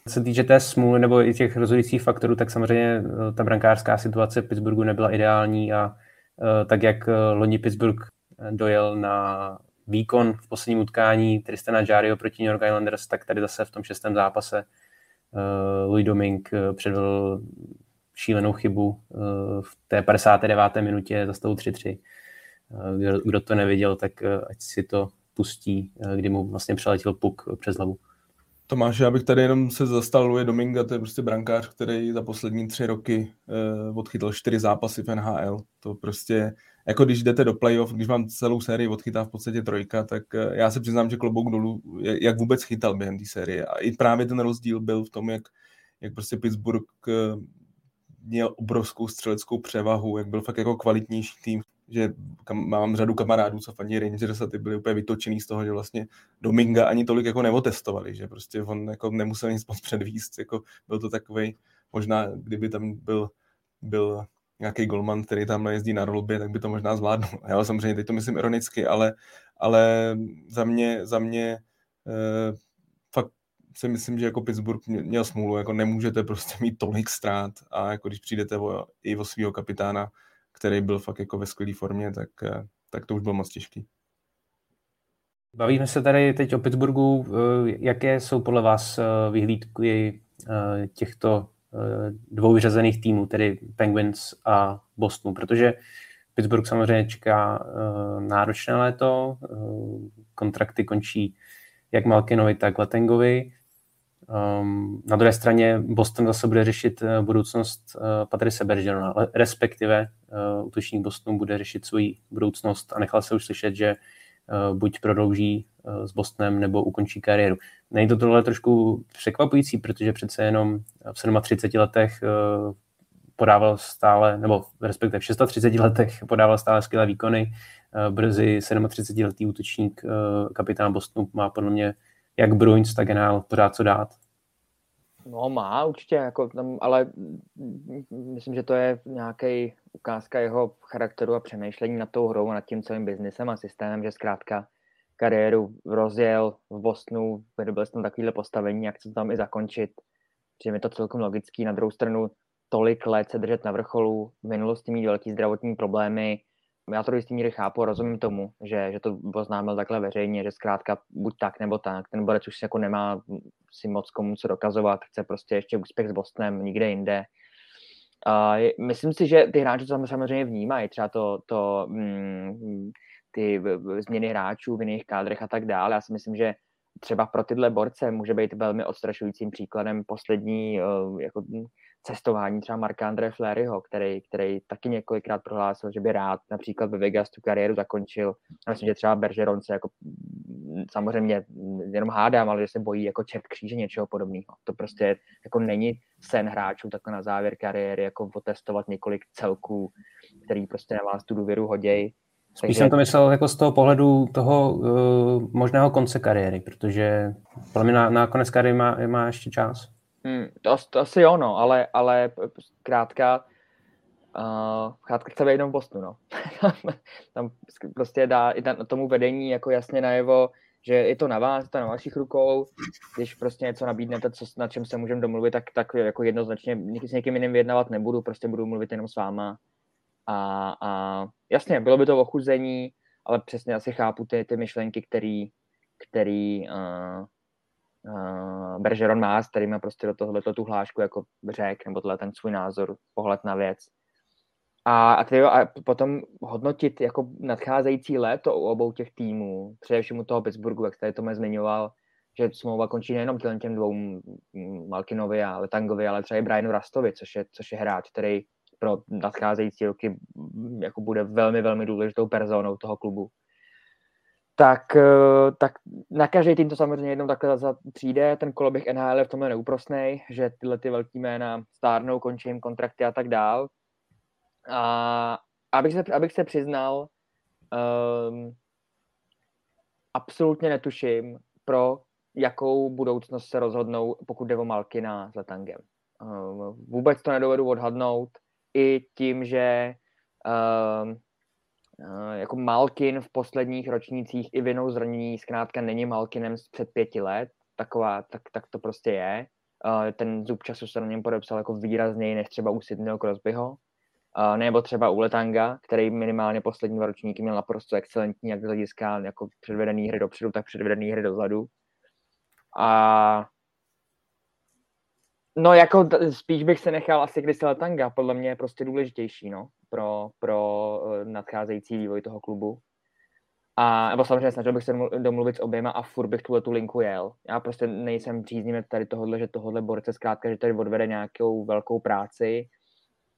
Co se týče té smůly nebo i těch rozhodujících faktorů, tak samozřejmě eh, ta brankářská situace v Pittsburghu nebyla ideální a eh, tak jak loni Pittsburgh dojel na výkon v posledním utkání Tristana Jario proti New York Islanders, tak tady zase v tom šestém zápase Louis Doming předvedl šílenou chybu v té 59. minutě za stavu 3-3. Kdo, kdo to neviděl, tak ať si to pustí, kdy mu vlastně přeletěl puk přes hlavu. Tomáš, já bych tady jenom se zastal Louis Dominga, to je prostě brankář, který za poslední tři roky odchytal čtyři zápasy v NHL. To prostě, jako když jdete do playoff, když vám celou sérii odchytá v podstatě trojka, tak já se přiznám, že klobouk dolů, jak vůbec chytal během té série. A i právě ten rozdíl byl v tom, jak, jak prostě Pittsburgh měl obrovskou střeleckou převahu, jak byl fakt jako kvalitnější tým že kam, mám řadu kamarádů, co fandí Rangers a ty byli úplně vytočený z toho, že vlastně Dominga ani tolik jako neotestovali, že prostě on jako nemusel nic moc předvíst, jako byl to takový, možná kdyby tam byl, byl nějaký golman, který tam jezdí na rolbě, tak by to možná zvládnul. Já samozřejmě teď to myslím ironicky, ale, ale za mě, za mě eh, si myslím, že jako Pittsburgh měl smůlu, jako nemůžete prostě mít tolik ztrát a jako když přijdete o, i o svého kapitána, který byl fakt jako ve skvělé formě, tak, eh, tak to už bylo moc těžký. Bavíme se tady teď o Pittsburghu. Eh, jaké jsou podle vás eh, vyhlídky těchto dvou vyřazených týmů, tedy Penguins a Bostonu? Protože Pittsburgh samozřejmě čeká náročné léto, kontrakty končí jak Malkinovi, tak Letengovi. Um, na druhé straně Boston zase bude řešit uh, budoucnost uh, Patrice Bergerona, respektive uh, útočník Bostonu bude řešit svoji budoucnost a nechal se už slyšet, že uh, buď prodlouží uh, s Bostonem nebo ukončí kariéru. Není to tohle trošku překvapující, protože přece jenom v 37 letech uh, podával stále, nebo respektive v 36 letech podával stále skvělé výkony. Brzy 37 letý útočník kapitán Bostonu má podle mě jak Bruins, tak NHL pořád co dát. No má určitě, jako tam, ale myslím, že to je nějaký ukázka jeho charakteru a přemýšlení nad tou hrou nad tím celým biznesem a systémem, že zkrátka kariéru rozjel v Bostonu, vydobil jsem takovýhle postavení, jak to tam i zakončit. Přijde mi to celkem logický. Na druhou stranu tolik let se držet na vrcholu, v minulosti mít velký zdravotní problémy, já to do jistý míry chápu, rozumím tomu, že, že to oznámil takhle veřejně, že zkrátka buď tak nebo tak, ten borec už jako nemá si moc komu co dokazovat, chce prostě ještě úspěch s Bostonem, nikde jinde. Uh, myslím si, že ty hráči to samozřejmě vnímají, třeba to, to mm, ty změny hráčů v jiných kádrech a tak dále. Já si myslím, že třeba pro tyhle borce může být velmi odstrašujícím příkladem poslední uh, jako cestování třeba Marka Andre Fleryho, který, který taky několikrát prohlásil, že by rád například ve Vegas tu kariéru zakončil. A myslím, že třeba Bergeron se jako samozřejmě jenom hádám, ale že se bojí jako čert kříže něčeho podobného. To prostě jako není sen hráčů takhle na závěr kariéry, jako otestovat několik celků, který prostě na vás tu důvěru hodějí. Spíš Takže... jsem to myslel jako z toho pohledu toho uh, možného konce kariéry, protože podle mě na, na konec kariéry má, má ještě čas. Hmm, to, to asi jo, no, ale, ale krátka, Uh, Chátka chce jenom v Bostonu, no. tam prostě dá i tomu vedení jako jasně najevo, že je to na vás, je to na vašich rukou, když prostě něco nabídnete, co, na čem se můžeme domluvit, tak, tak jako jednoznačně s někým jiným vyjednávat nebudu, prostě budu mluvit jenom s váma. A, a jasně, bylo by to ochuzení, ale přesně asi chápu ty, ty myšlenky, který, který uh, uh, Bergeron má, s kterými prostě do tohohle tu hlášku jako řek, nebo tohle ten svůj názor, pohled na věc. A, a, tyjo, a potom hodnotit jako nadcházející léto u obou těch týmů, především u toho Pittsburghu, jak tady to zmiňoval, že smlouva končí nejenom těm, těm dvou Malkinovi a Letangovi, ale třeba i Brianu Rastovi, což je, což je hráč, který pro nadcházející roky jako bude velmi, velmi důležitou personou toho klubu. Tak, eh, tak na každý tým to samozřejmě jednou takhle za přijde. Ten koloběh NHL je v tomhle neúprostný, že tyhle ty velký jména stárnou, končí jim kontrakty a tak dál. A abych se, abych se přiznal, um, absolutně netuším, pro jakou budoucnost se rozhodnou, pokud jde o Malkina s Letangem. Um, vůbec to nedovedu odhadnout, i tím, že um, jako Malkin v posledních ročnících i vinou zranění zkrátka není Malkinem z před pěti let, taková, tak, tak to prostě je. Uh, ten zub času se na něm podepsal jako výrazněji než třeba u Sydneyho Crosbyho nebo třeba u Letanga, který minimálně poslední dva ročníky měl naprosto excelentní, jak z hlediska jako předvedený hry dopředu, tak předvedený hry dozadu. A no jako spíš bych se nechal asi Chris Letanga, podle mě je prostě důležitější, no, pro, pro uh, nadcházející vývoj toho klubu. A nebo samozřejmě snažil bych se domluvit s oběma a furt bych tuhle tu linku jel. Já prostě nejsem příznivec tady tohohle, že tohohle borce zkrátka, že tady odvede nějakou velkou práci,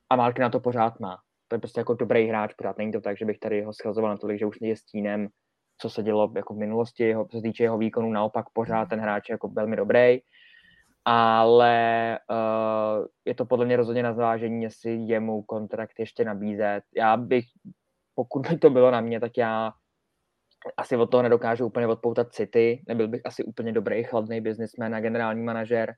a Malky na to pořád má. To je prostě jako dobrý hráč, pořád není to tak, že bych tady ho schazoval natolik, že už je stínem, co se dělo jako v minulosti, jeho, co se týče jeho výkonu, naopak pořád ten hráč je jako velmi dobrý, ale uh, je to podle mě rozhodně na zvážení, jestli jemu kontrakt ještě nabízet. Já bych, pokud by to bylo na mě, tak já asi od toho nedokážu úplně odpoutat City, nebyl bych asi úplně dobrý, chladný businessman a generální manažer,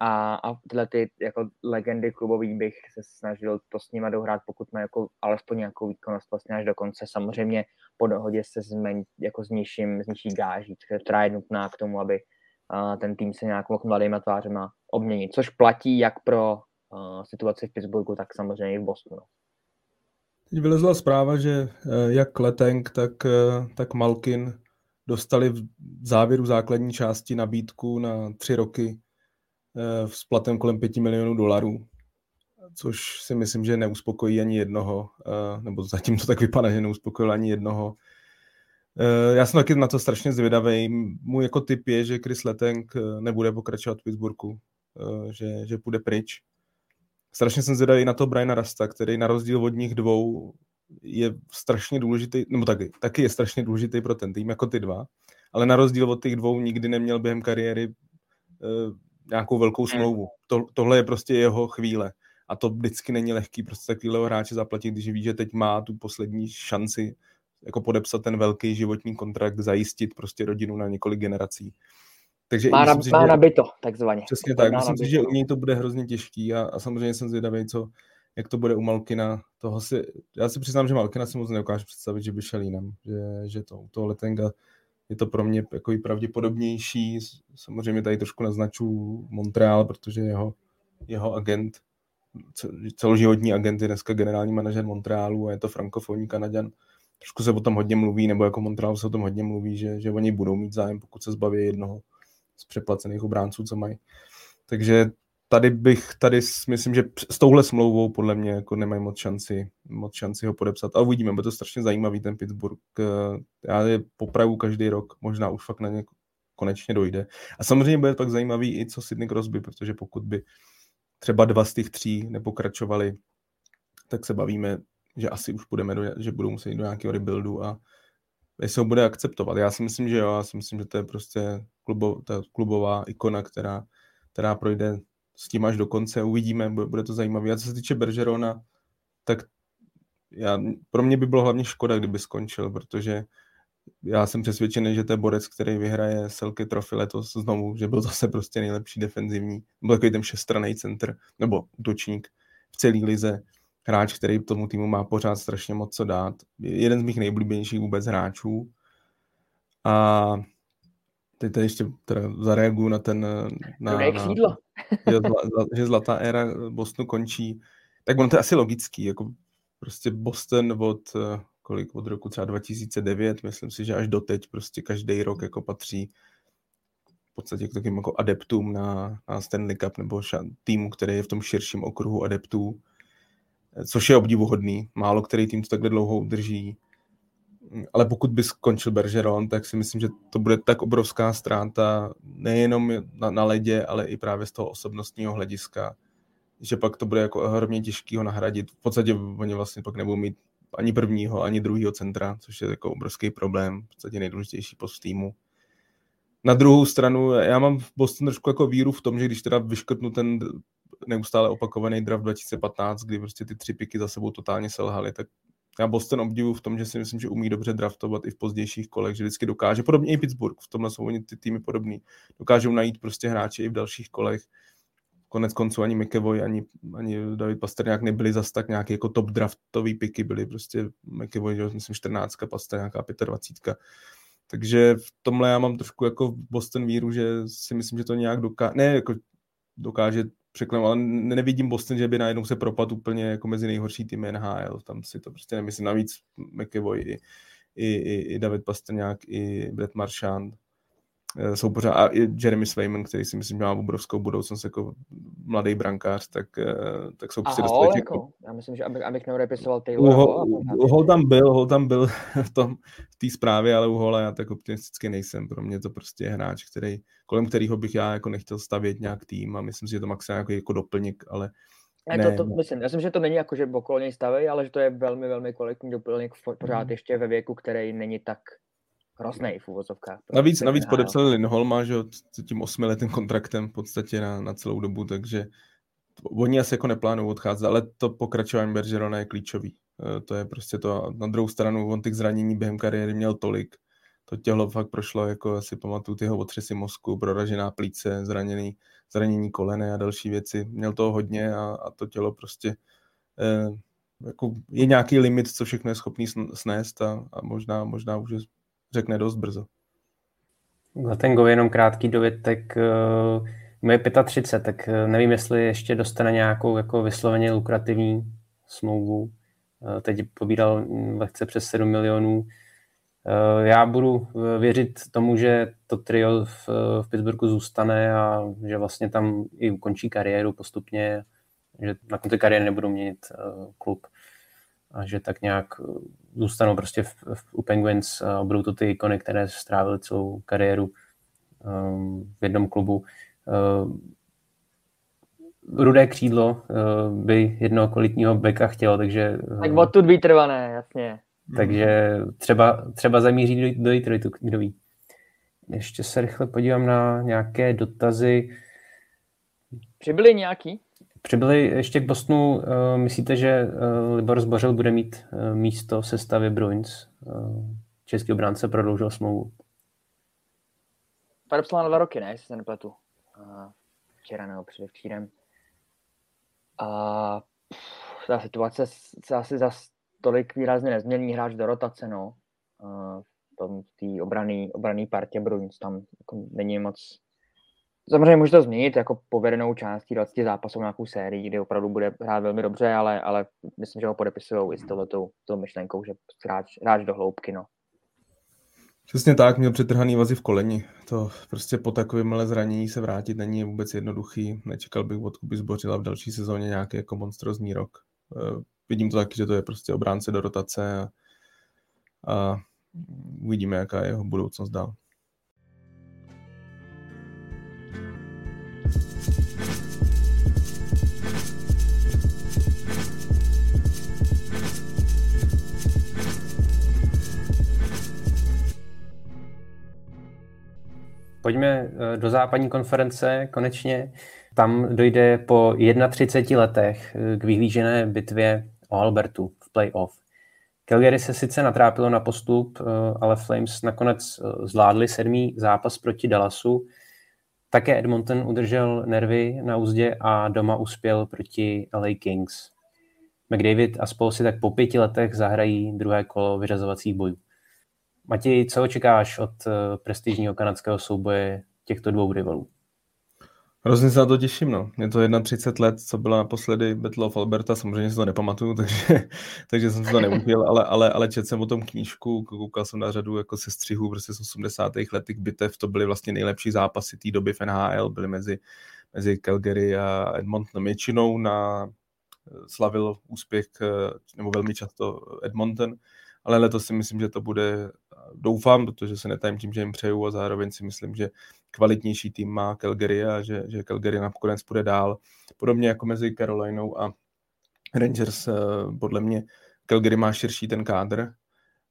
a, a tyhle ty jako legendy klubový bych se snažil to s nima dohrát, pokud má jako alespoň nějakou výkonnost vlastně až do konce. Samozřejmě po dohodě se zmen, jako s nižším, s nižší gáží, která je nutná k tomu, aby ten tým se nějakou jako mladýma tvářema obměnit, což platí jak pro situaci v Pittsburghu, tak samozřejmě i v Bostonu. Teď vylezla zpráva, že jak Leteng, tak, tak Malkin dostali v závěru základní části nabídku na tři roky Eh, s platem kolem 5 milionů dolarů, což si myslím, že neuspokojí ani jednoho, nebo zatím to tak vypadá, že neuspokojil ani jednoho. Eh, já jsem taky na to strašně zvědavý. Můj jako typ je, že Chris Leteng nebude pokračovat v Pittsburghu, že, že půjde pryč. Strašně jsem zvědavý na to Briana Rasta, který na rozdíl od nich dvou je strašně důležitý, nebo taky, taky je strašně důležitý pro ten tým, jako ty dva, ale na rozdíl od těch dvou nikdy neměl během kariéry nějakou velkou hmm. smlouvu. To, tohle je prostě jeho chvíle. A to vždycky není lehký prostě takovýhle hráče zaplatit, když ví, že teď má tu poslední šanci jako podepsat ten velký životní kontrakt, zajistit prostě rodinu na několik generací. Takže má, myslím, má že, nabito, takzvaně. Přesně tak, myslím si, že u něj to bude hrozně těžký a, a samozřejmě jsem zvědavý, co, jak to bude u Malkina. Toho si, já si přiznám, že Malkina si moc neukážu představit, že by šel jinam, že, že to u toho Letenga je to pro mě jako pravděpodobnější. Samozřejmě tady trošku naznaču Montreal, protože jeho, jeho agent, celoživotní agent je dneska generální manažer Montrealu a je to frankofonní Kanaděn. Trošku se o tom hodně mluví, nebo jako Montreal se o tom hodně mluví, že, že oni budou mít zájem, pokud se zbaví jednoho z přeplacených obránců, co mají. Takže tady bych, tady myslím, že s touhle smlouvou podle mě jako nemají moc šanci, moc šanci ho podepsat. A uvidíme, bude to strašně zajímavý ten Pittsburgh. Eh, já je popravu každý rok, možná už fakt na ně konečně dojde. A samozřejmě bude pak zajímavý i co Sidney Crosby, protože pokud by třeba dva z těch tří nepokračovali, tak se bavíme, že asi už budeme, do, že budou muset jít do nějakého rebuildu a jestli ho bude akceptovat. Já si myslím, že jo, já si myslím, že to je prostě klubo, ta klubová ikona, která, která projde s tím až do konce. Uvidíme, bude to zajímavé. A co se týče Bergerona, tak já, pro mě by bylo hlavně škoda, kdyby skončil, protože já jsem přesvědčený, že to je borec, který vyhraje Selke trofy letos znovu, že byl zase prostě nejlepší defenzivní, byl takový ten šestraný center, nebo útočník v celé lize, hráč, který tomu týmu má pořád strašně moc co dát. Jeden z mých nejblíbenějších vůbec hráčů. A teď tady ještě teda zareaguju na ten... Na, na, že, zla, že zlatá éra Bostonu končí. Tak ono to je asi logický, jako prostě Boston od kolik od roku třeba 2009, myslím si, že až doteď prostě každý rok jako patří v podstatě k takým jako adeptům na, na Stanley Cup nebo ša, týmu, který je v tom širším okruhu adeptů, což je obdivuhodný. Málo který tým to takhle dlouho udrží. Ale pokud by skončil Bergeron, tak si myslím, že to bude tak obrovská ztráta nejenom na, na ledě, ale i právě z toho osobnostního hlediska, že pak to bude jako ohromně těžký ho nahradit. V podstatě oni vlastně pak nebudou mít ani prvního, ani druhého centra, což je jako obrovský problém, v podstatě nejdůležitější post týmu. Na druhou stranu, já mám v Boston trošku jako víru v tom, že když teda vyškrtnu ten neustále opakovaný draft 2015, kdy prostě ty tři piky za sebou totálně selhaly, tak já Boston obdivu v tom, že si myslím, že umí dobře draftovat i v pozdějších kolech, že vždycky dokáže, podobně i Pittsburgh, v tomhle jsou oni ty týmy podobný, dokážou najít prostě hráče i v dalších kolech, konec konců ani McEvoy, ani, ani David Pasterňák nebyli zas tak nějaký jako top draftový piky, byli prostě McEvoy, myslím 14, Pasterňáka 25. Takže v tomhle já mám trošku jako Boston víru, že si myslím, že to nějak dokáže, ne jako dokáže překlenout, ale nevidím Boston, že by najednou se propad úplně jako mezi nejhorší týmy NHL, tam si to prostě nemyslím, navíc McEvoy i, i, i, i David Pastrňák, i Brett Marchand, Eh, jsou pořád, a i Jeremy Swayman, který si myslím, že má obrovskou budoucnost jako mladý brankář, tak, eh, tak jsou prostě dostatečně... Jako, já myslím, že abych, abych neurepisoval Taylor. Hol tam byl, Hol tam byl v tom, v té zprávě, ale u Hola já tak optimisticky nejsem. Pro mě to prostě je hráč, který, kolem kterého bych já jako nechtěl stavět nějak tým a myslím si, že to maximálně jako, jako doplněk, ale ne, ne, to, to, myslím, já myslím, že to není jako, že okolo něj staví, ale že to je velmi, velmi kvalitní doplněk pořád mm. ještě ve věku, který není tak hrozný v úvozovkách. Navíc, navíc podepsali Lindholma, že tím osmiletým kontraktem v podstatě na, na celou dobu, takže oni asi jako neplánují odcházet, ale to pokračování Bergerona je klíčový. E, to je prostě to. Na druhou stranu, on těch zranění během kariéry měl tolik. To tělo fakt prošlo, jako si pamatuju, tyho otřesy mozku, proražená plíce, zraněný, zranění kolene a další věci. Měl toho hodně a, a to tělo prostě eh, jako je nějaký limit, co všechno je schopný snést a, a možná, možná už řekne dost brzo. Glatengo jenom krátký dovětek. Mu je 35, tak eh, nevím, jestli ještě dostane nějakou jako vysloveně lukrativní smlouvu. Eh, teď pobíral lehce přes 7 milionů. Eh, já budu věřit tomu, že to trio v, v Pittsburghu zůstane a že vlastně tam i ukončí kariéru postupně, že na konci kariéry nebudou měnit klub a že tak nějak eh, zůstanou prostě v, v, u Penguins a budou to ty ikony, které strávily celou kariéru um, v jednom klubu. Rudé křídlo uh, by jednoho kvalitního beka chtělo, takže... Uh, tak odtud vytrvané, jasně. Takže třeba, třeba zamíří do, do Detroitu, kdo ví. Ještě se rychle podívám na nějaké dotazy. Přibyly nějaký? Přibyli ještě k Bostonu. Uh, myslíte, že uh, Libor Zbořil bude mít uh, místo v sestavě Bruins? Uh, český obránce prodloužil smlouvu. Podepsal na dva roky, ne, jestli se nepletu. Uh, včera nebo předevčírem. A uh, ta situace se asi za tolik výrazně nezmění hráč do rotace, no. V té obraný, obraný partě Bruins tam jako není moc Samozřejmě může to změnit jako povedenou částí 20 zápasů nějakou sérii, kdy opravdu bude hrát velmi dobře, ale, ale myslím, že ho podepisují i s tohletou tou myšlenkou, že hráč, hráč do hloubky. No. Přesně tak, měl přetrhaný vazy v koleni. To prostě po takovémhle zranění se vrátit není vůbec jednoduchý. Nečekal bych od Kuby Zbořila v další sezóně nějaký jako monstrozní rok. Eh, vidím to taky, že to je prostě obránce do rotace a, a uvidíme, jaká je jeho budoucnost dál. Pojďme eh, do západní konference konečně. Tam dojde po 31 letech eh, k vyhlížené bitvě o Albertu v playoff. Calgary se sice natrápilo na postup, eh, ale Flames nakonec zvládli sedmý zápas proti Dallasu. Také Edmonton udržel nervy na úzdě a doma uspěl proti LA Kings. McDavid a spolu si tak po pěti letech zahrají druhé kolo vyřazovacích bojů. Matěj, co očekáváš od prestižního kanadského souboje těchto dvou rivalů? Hrozně se na to těším, no. Je to 31 let, co byla naposledy Battle of Alberta, samozřejmě si to nepamatuju, takže, takže jsem si to neužil, ale, ale, ale četl jsem o tom knížku, koukal jsem na řadu jako se střihů prostě z 80. let bitev, to byly vlastně nejlepší zápasy té doby v NHL, byly mezi, mezi Calgary a Edmonton. Většinou na slavil úspěch, eh, nebo velmi často Edmonton, ale letos si myslím, že to bude, doufám, protože se netajím tím, že jim přeju a zároveň si myslím, že kvalitnější tým má Calgary a že, že Calgary nakonec půjde dál. Podobně jako mezi Carolinou a Rangers, eh, podle mě Calgary má širší ten kádr,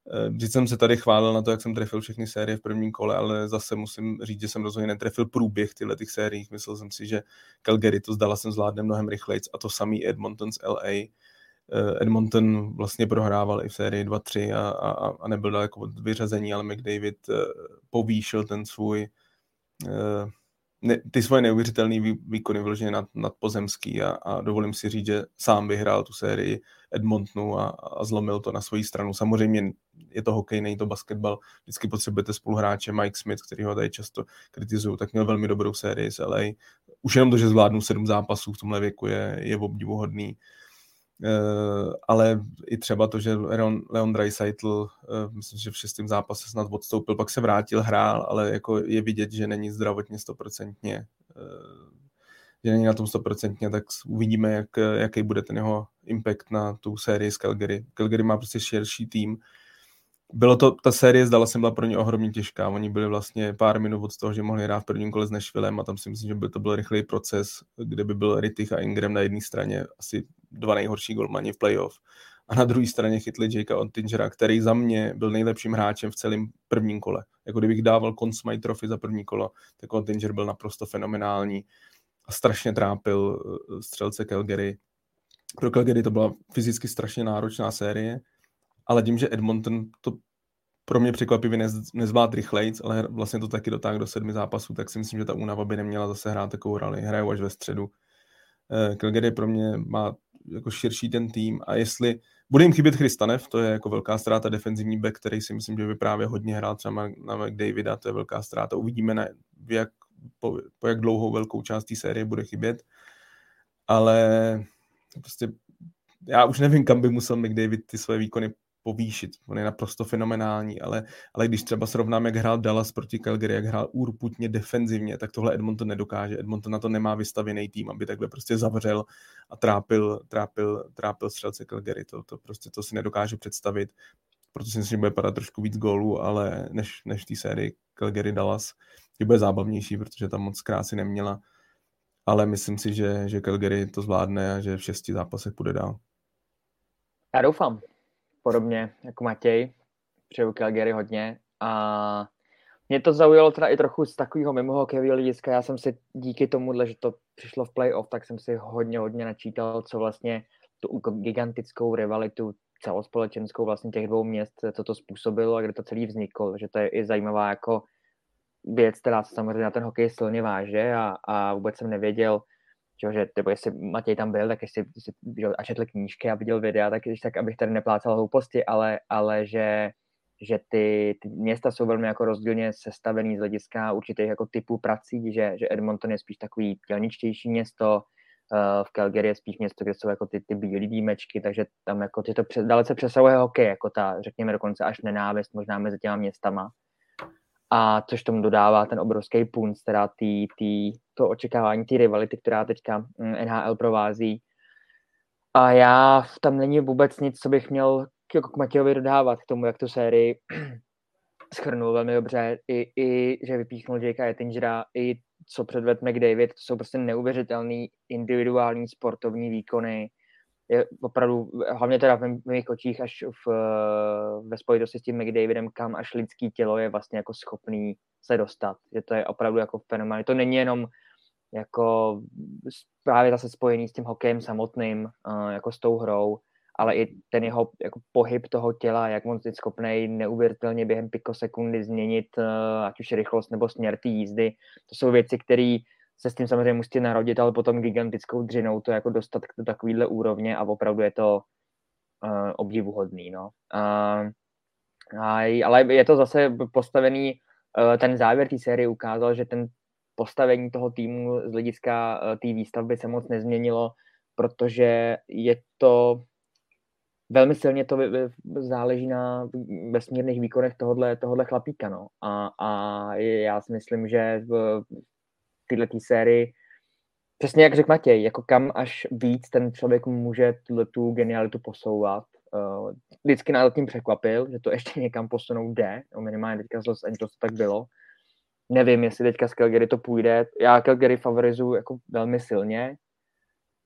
Eh, vždyť jsem se tady chválil na to, jak jsem trefil všechny série v prvním kole, ale zase musím říct, že jsem rozhodně netrefil průběh tyhle těch sériích. Myslel jsem si, že Calgary to zdala jsem zvládne mnohem rychleji a to samý Edmonton z LA. Eh, Edmonton vlastně prohrával i v sérii 2-3 a, a, a nebyl daleko od vyřazení, ale McDavid eh, povýšil ten svůj ne, ty svoje neuvěřitelné výkony vyloženě nad, nadpozemský a, a dovolím si říct, že sám vyhrál tu sérii Edmontonu a, a zlomil to na svoji stranu. Samozřejmě je to hokej, není to basketbal, vždycky potřebujete spoluhráče Mike Smith, který ho tady často kritizují, tak měl velmi dobrou sérii s LA. Už jenom to, že zvládnu sedm zápasů v tomhle věku je, je obdivuhodný. Uh, ale i třeba to, že Leon, Leon Dreisaitl, uh, myslím, že v šestém zápase snad odstoupil, pak se vrátil, hrál, ale jako je vidět, že není zdravotně stoprocentně, uh, že není na tom stoprocentně, tak uvidíme, jak, jaký bude ten jeho impact na tu sérii z Calgary. Calgary má prostě širší tým, bylo to, ta série zdala se byla pro ně ohromně těžká. Oni byli vlastně pár minut od toho, že mohli hrát v prvním kole s Nešvilem a tam si myslím, že by to byl rychlý proces, kde by byl Rittich a Ingram na jedné straně asi dva nejhorší golmani v playoff. A na druhé straně chytli Jakea Ottingera, který za mě byl nejlepším hráčem v celém prvním kole. Jako kdybych dával Consmite Trophy za první kolo, tak Ottinger byl naprosto fenomenální a strašně trápil eh, střelce Calgary. Pro Calgary to byla fyzicky strašně náročná série, ale tím, že Edmonton to pro mě překvapivě nez, nezvlád rychlejc, ale vlastně to taky dotáhl do sedmi zápasů, tak si myslím, že ta únava by neměla zase hrát takovou roli. Hrajou až ve středu. Uh, Calgary pro mě má jako širší ten tým a jestli bude jim chybět Christanev, to je jako velká ztráta defenzivní back, který si myslím, že by právě hodně hrál třeba na McDavida, to je velká ztráta. Uvidíme, na, jak, po, po jak dlouhou velkou část té série bude chybět. Ale prostě já už nevím, kam by musel McDavid ty své výkony povýšit. On je naprosto fenomenální, ale, ale když třeba srovnám, jak hrál Dallas proti Calgary, jak hrál urputně defenzivně, tak tohle Edmonton nedokáže. Edmonton na to nemá vystavěný tým, aby takhle prostě zavřel a trápil, trápil, trápil střelce Calgary. To, to prostě to si nedokáže představit. Proto si myslím, že bude padat trošku víc gólů, ale než, než té sérii Calgary Dallas, je bude zábavnější, protože tam moc krásy neměla. Ale myslím si, že, že Calgary to zvládne a že v šesti zápasech půjde dál. Já doufám podobně jako Matěj, přeju Calgary hodně a mě to zaujalo teda i trochu z takového mimo hokejového hlediska. Já jsem si díky tomu, že to přišlo v playoff, tak jsem si hodně, hodně načítal, co vlastně tu gigantickou rivalitu celospolečenskou vlastně těch dvou měst, co to způsobilo a kde to celý vzniklo, že to je i zajímavá jako věc, která se samozřejmě na ten hokej silně váže a, a vůbec jsem nevěděl, že, nebo jestli Matěj tam byl, tak jestli, jestli viděl a četl knížky a viděl videa, tak, tak abych tady neplácal hlouposti, ale, ale že, že ty, ty, města jsou velmi jako rozdílně sestavený z hlediska určitých jako typů prací, že, že Edmonton je spíš takový dělničtější město, uh, v Calgary je spíš město, kde jsou jako ty, ty bílé výjimečky, takže tam jako ty to přes, dalece přesahuje hokej, jako ta, řekněme dokonce až nenávist možná mezi těma městama a což tomu dodává ten obrovský punc, teda tý, tý, to očekávání té rivality, která teďka mm, NHL provází. A já, tam není vůbec nic, co bych měl jako k Matějovi dodávat k tomu, jak tu sérii schrnul velmi dobře, I, i že vypíchnul Jakea Ettingera, i co předved McDavid, to jsou prostě neuvěřitelný individuální sportovní výkony, je opravdu, hlavně teda v mých očích, až v, ve spojitosti s tím McDavidem, kam až lidský tělo je vlastně jako schopný se dostat. Že to je opravdu jako fenomén. To není jenom jako právě zase spojený s tím hokejem samotným, uh, jako s tou hrou, ale i ten jeho jako pohyb toho těla, jak on je schopný neuvěřitelně během pikosekundy změnit uh, ať už rychlost nebo směr té jízdy. To jsou věci, které se s tím samozřejmě musí narodit, ale potom gigantickou dřinou to jako dostat do takovýhle úrovně a opravdu je to uh, obdivuhodný. No. Uh, a, ale je to zase postavený, uh, ten závěr té série ukázal, že ten postavení toho týmu z hlediska uh, té výstavby se moc nezměnilo, protože je to velmi silně to záleží na vesmírných výkonech tohohle, tohohle chlapíka. No. A, a já si myslím, že v této sérii přesně jak řekl Matěj, jako kam až víc ten člověk může tu genialitu posouvat. Uh, vždycky nás tím překvapil, že to ještě někam posunout jde, no minimálně teďka z Los Angeles tak bylo. Nevím, jestli teďka z Calgary to půjde. Já Calgary favorizuju jako velmi silně,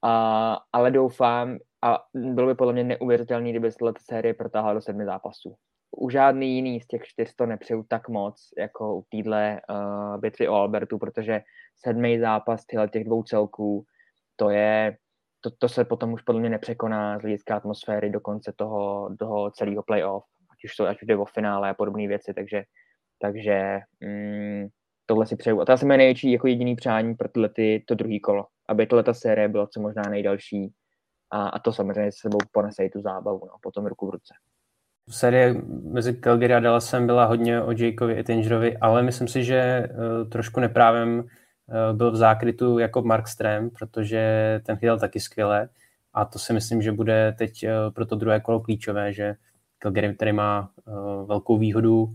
a, ale doufám, a bylo by podle mě neuvěřitelné, kdyby se série protáhla do sedmi zápasů. U žádný jiný z těch čtyř to nepřeju tak moc, jako u týdle uh, bitvy o Albertu, protože sedmý zápas tyhle těch dvou celků, to je, to, to se potom už podle mě nepřekoná z hlediska atmosféry do konce toho, toho celého playoff, ať už, to, ať už jde o finále a podobné věci, takže, takže mm, tohle si přeju. A to asi moje největší jako jediný přání pro tyhle ty, to druhý kolo, aby tohle ta série byla co možná nejdelší a, a to samozřejmě s sebou ponese i tu zábavu, no, potom ruku v ruce. Série mezi Calgary a Dallasem byla hodně o Jakeovi Ettingerovi, ale myslím si, že uh, trošku neprávem uh, byl v zákrytu jako Mark Strem, protože ten chytal taky skvěle a to si myslím, že bude teď uh, pro to druhé kolo klíčové, že Calgary tady má velkou výhodu.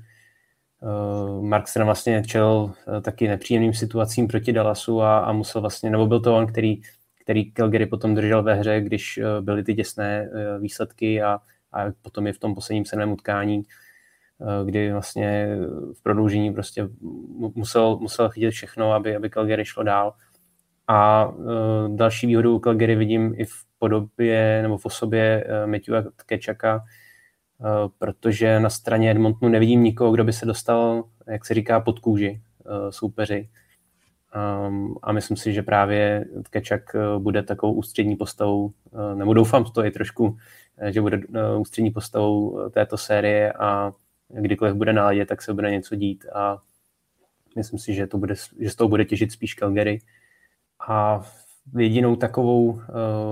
Mark Strem vlastně čel taky nepříjemným situacím proti Dallasu a, a musel vlastně, nebo byl to on, který který Calgary potom držel ve hře, když eh, byly ty těsné eh, výsledky a, a potom je v tom posledním sedmém utkání, eh, kdy vlastně v prodloužení prostě musel, musel chytit všechno, aby, aby Calgary šlo dál. A uh, další výhodu Calgary vidím i v podobě nebo v osobě uh, Matthewa Kečaka, uh, protože na straně Edmontonu nevidím nikoho, kdo by se dostal, jak se říká, pod kůži uh, soupeři. Um, a myslím si, že právě Tkečak eh, bude takovou ústřední postavou, uh, nebo doufám to i trošku, eh, že bude ústřední postavou této série a kdykoliv bude na ledě, tak se bude něco dít a myslím si, že, to bude, že z toho bude těžit spíš Calgary. A jedinou takovou uh,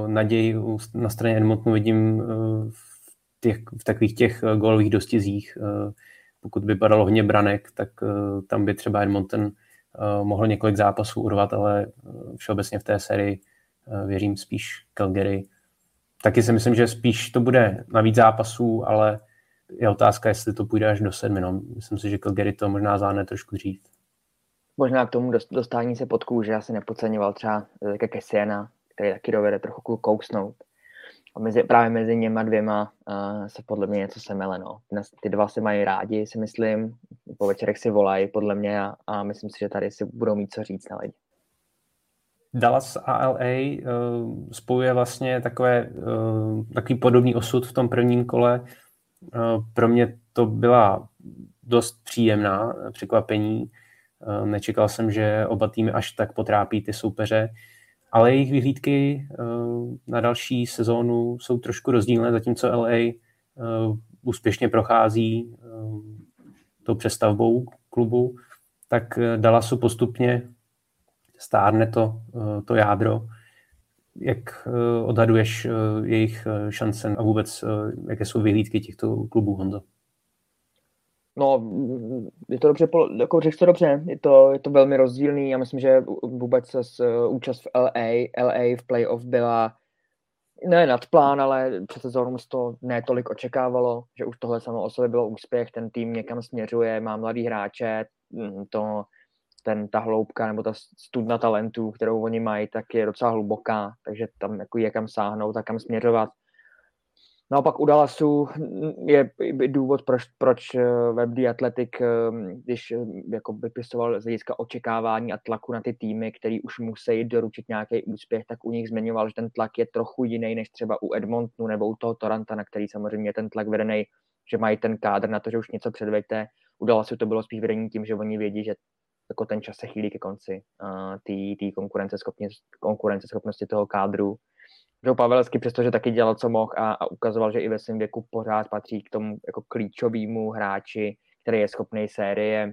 naději na straně Edmontonu vidím uh, v, těch, v takových těch gólových dostizích. Uh, pokud by padalo hodně branek, tak uh, tam by třeba Edmonton Eh, mohl několik zápasů urvat, ale eh, všeobecně v té sérii eh, věřím spíš Calgary. Taky si myslím, že spíš to bude na víc zápasů, ale je otázka, jestli to půjde až do sedmi. No. Myslím si, že Calgary to možná záhne trošku dřív. Možná k tomu dostání se pod kůže, já si nepodceňoval třeba Kesiena, který taky dovede trochu kousnout. A mezi, právě mezi něma dvěma uh, se podle mě něco semele. No. Dnes ty dva se mají rádi, si myslím. Po večerech si volají, podle mě, a, a myslím si, že tady si budou mít co říct na lidi. Dallas a LA uh, spojuje vlastně takové, uh, takový podobný osud v tom prvním kole. Uh, pro mě to byla dost příjemná překvapení. Nečekal jsem, že oba týmy až tak potrápí ty soupeře ale jejich vyhlídky eh, na další sezónu jsou trošku rozdílné, zatímco LA eh, úspěšně prochází eh, tou přestavbou klubu, tak Dallasu postupně stárne to, to jádro. Jak odhaduješ jejich šance a vůbec jaké jsou vyhlídky těchto klubů, Honzo? No, je to dobře, jako řekl to dobře, je to, je to velmi rozdílný. Já myslím, že vůbec se uh, účast v LA, LA v playoff byla ne nad plán, ale před sezónou se to ne tolik očekávalo, že už tohle samo o sobě bylo úspěch, ten tým někam směřuje, má mladý hráče, mm, to, ten, ta hloubka nebo ta studna talentů, kterou oni mají, tak je docela hluboká, takže tam jako je kam sáhnout a kam směřovat. Naopak u Dallasu je důvod, proč, proč eh, Web The Athletic, eh, když eh, jako vypisoval z hlediska očekávání a tlaku na ty týmy, který už musí doručit nějaký úspěch, tak u nich zmiňoval, že ten tlak je trochu jiný než třeba u Edmontonu nebo u toho Toranta, na který samozřejmě je ten tlak vedený, že mají ten kádr na to, že už něco předveďte. u se to bylo spíš vedení tím, že oni vědí, že jako ten čas se chýlí ke konci uh, té konkurenceschopnosti, konkurenceschopnosti toho kádru. Že Pavelsky, přestože taky dělal, co mohl a, a ukazoval, že i ve svém věku pořád patří k tomu jako klíčovému hráči, který je schopný série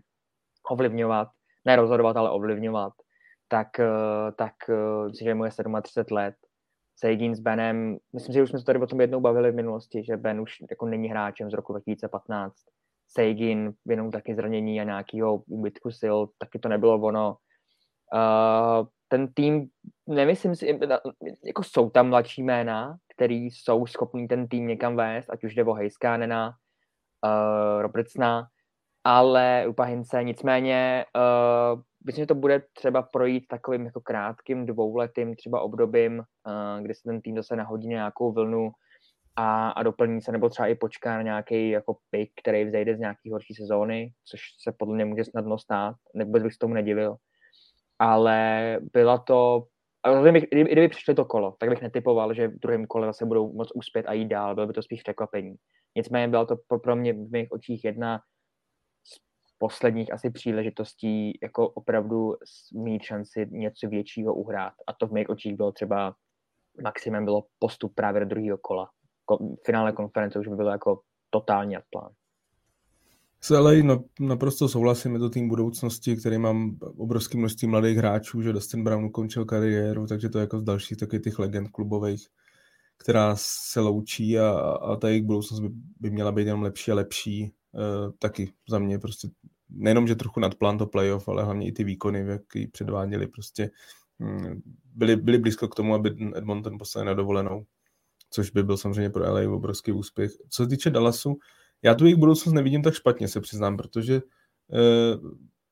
ovlivňovat, ne rozhodovat, ale ovlivňovat, tak, uh, tak uh, myslím, že mu je 37 let. Seigin s Benem, myslím, že už jsme se tady o tom jednou bavili v minulosti, že Ben už jako není hráčem z roku 2015 Seigin jenom taky zranění a nějakého úbytku sil, taky to nebylo ono. Uh, ten tým, nemyslím si, jako jsou tam mladší jména, který jsou schopní ten tým někam vést, ať už jde o Heiskánena, uh, Robertsona, ale u Pahince nicméně uh, myslím, že to bude třeba projít takovým jako krátkým dvouletým třeba obdobím, uh, kdy se ten tým zase nahodí nějakou vlnu a, a doplní se, nebo třeba i počká na nějaký jako pick, který vzejde z nějaký horší sezóny, což se podle mě může snadno stát, vůbec bych se tomu nedivil. Ale byla to, kdyby, kdyby, kdyby přišli to kolo, tak bych netypoval, že v druhém kole zase budou moc uspět a jít dál, bylo by to spíš překvapení. Nicméně byla to pro mě v mých očích jedna z posledních asi příležitostí jako opravdu mít šanci něco většího uhrát. A to v mých očích bylo třeba maximum bylo postup právě do druhého kola finále konference už by bylo jako totální plán. S LA naprosto souhlasím, je to tým budoucnosti, který mám obrovské množství mladých hráčů, že Dustin Brown ukončil kariéru, takže to je jako z dalších taky těch legend klubových, která se loučí a, a ta jejich budoucnost by, by měla být jenom lepší a lepší. E, taky za mě prostě nejenom, že trochu nadplán to playoff, ale hlavně i ty výkony, jaký předváděli, prostě hm, byli, byli blízko k tomu, aby Edmonton poslali na dovolenou což by byl samozřejmě pro LA obrovský úspěch. Co se týče Dallasu, já tu jejich budoucnost nevidím tak špatně, se přiznám, protože eh,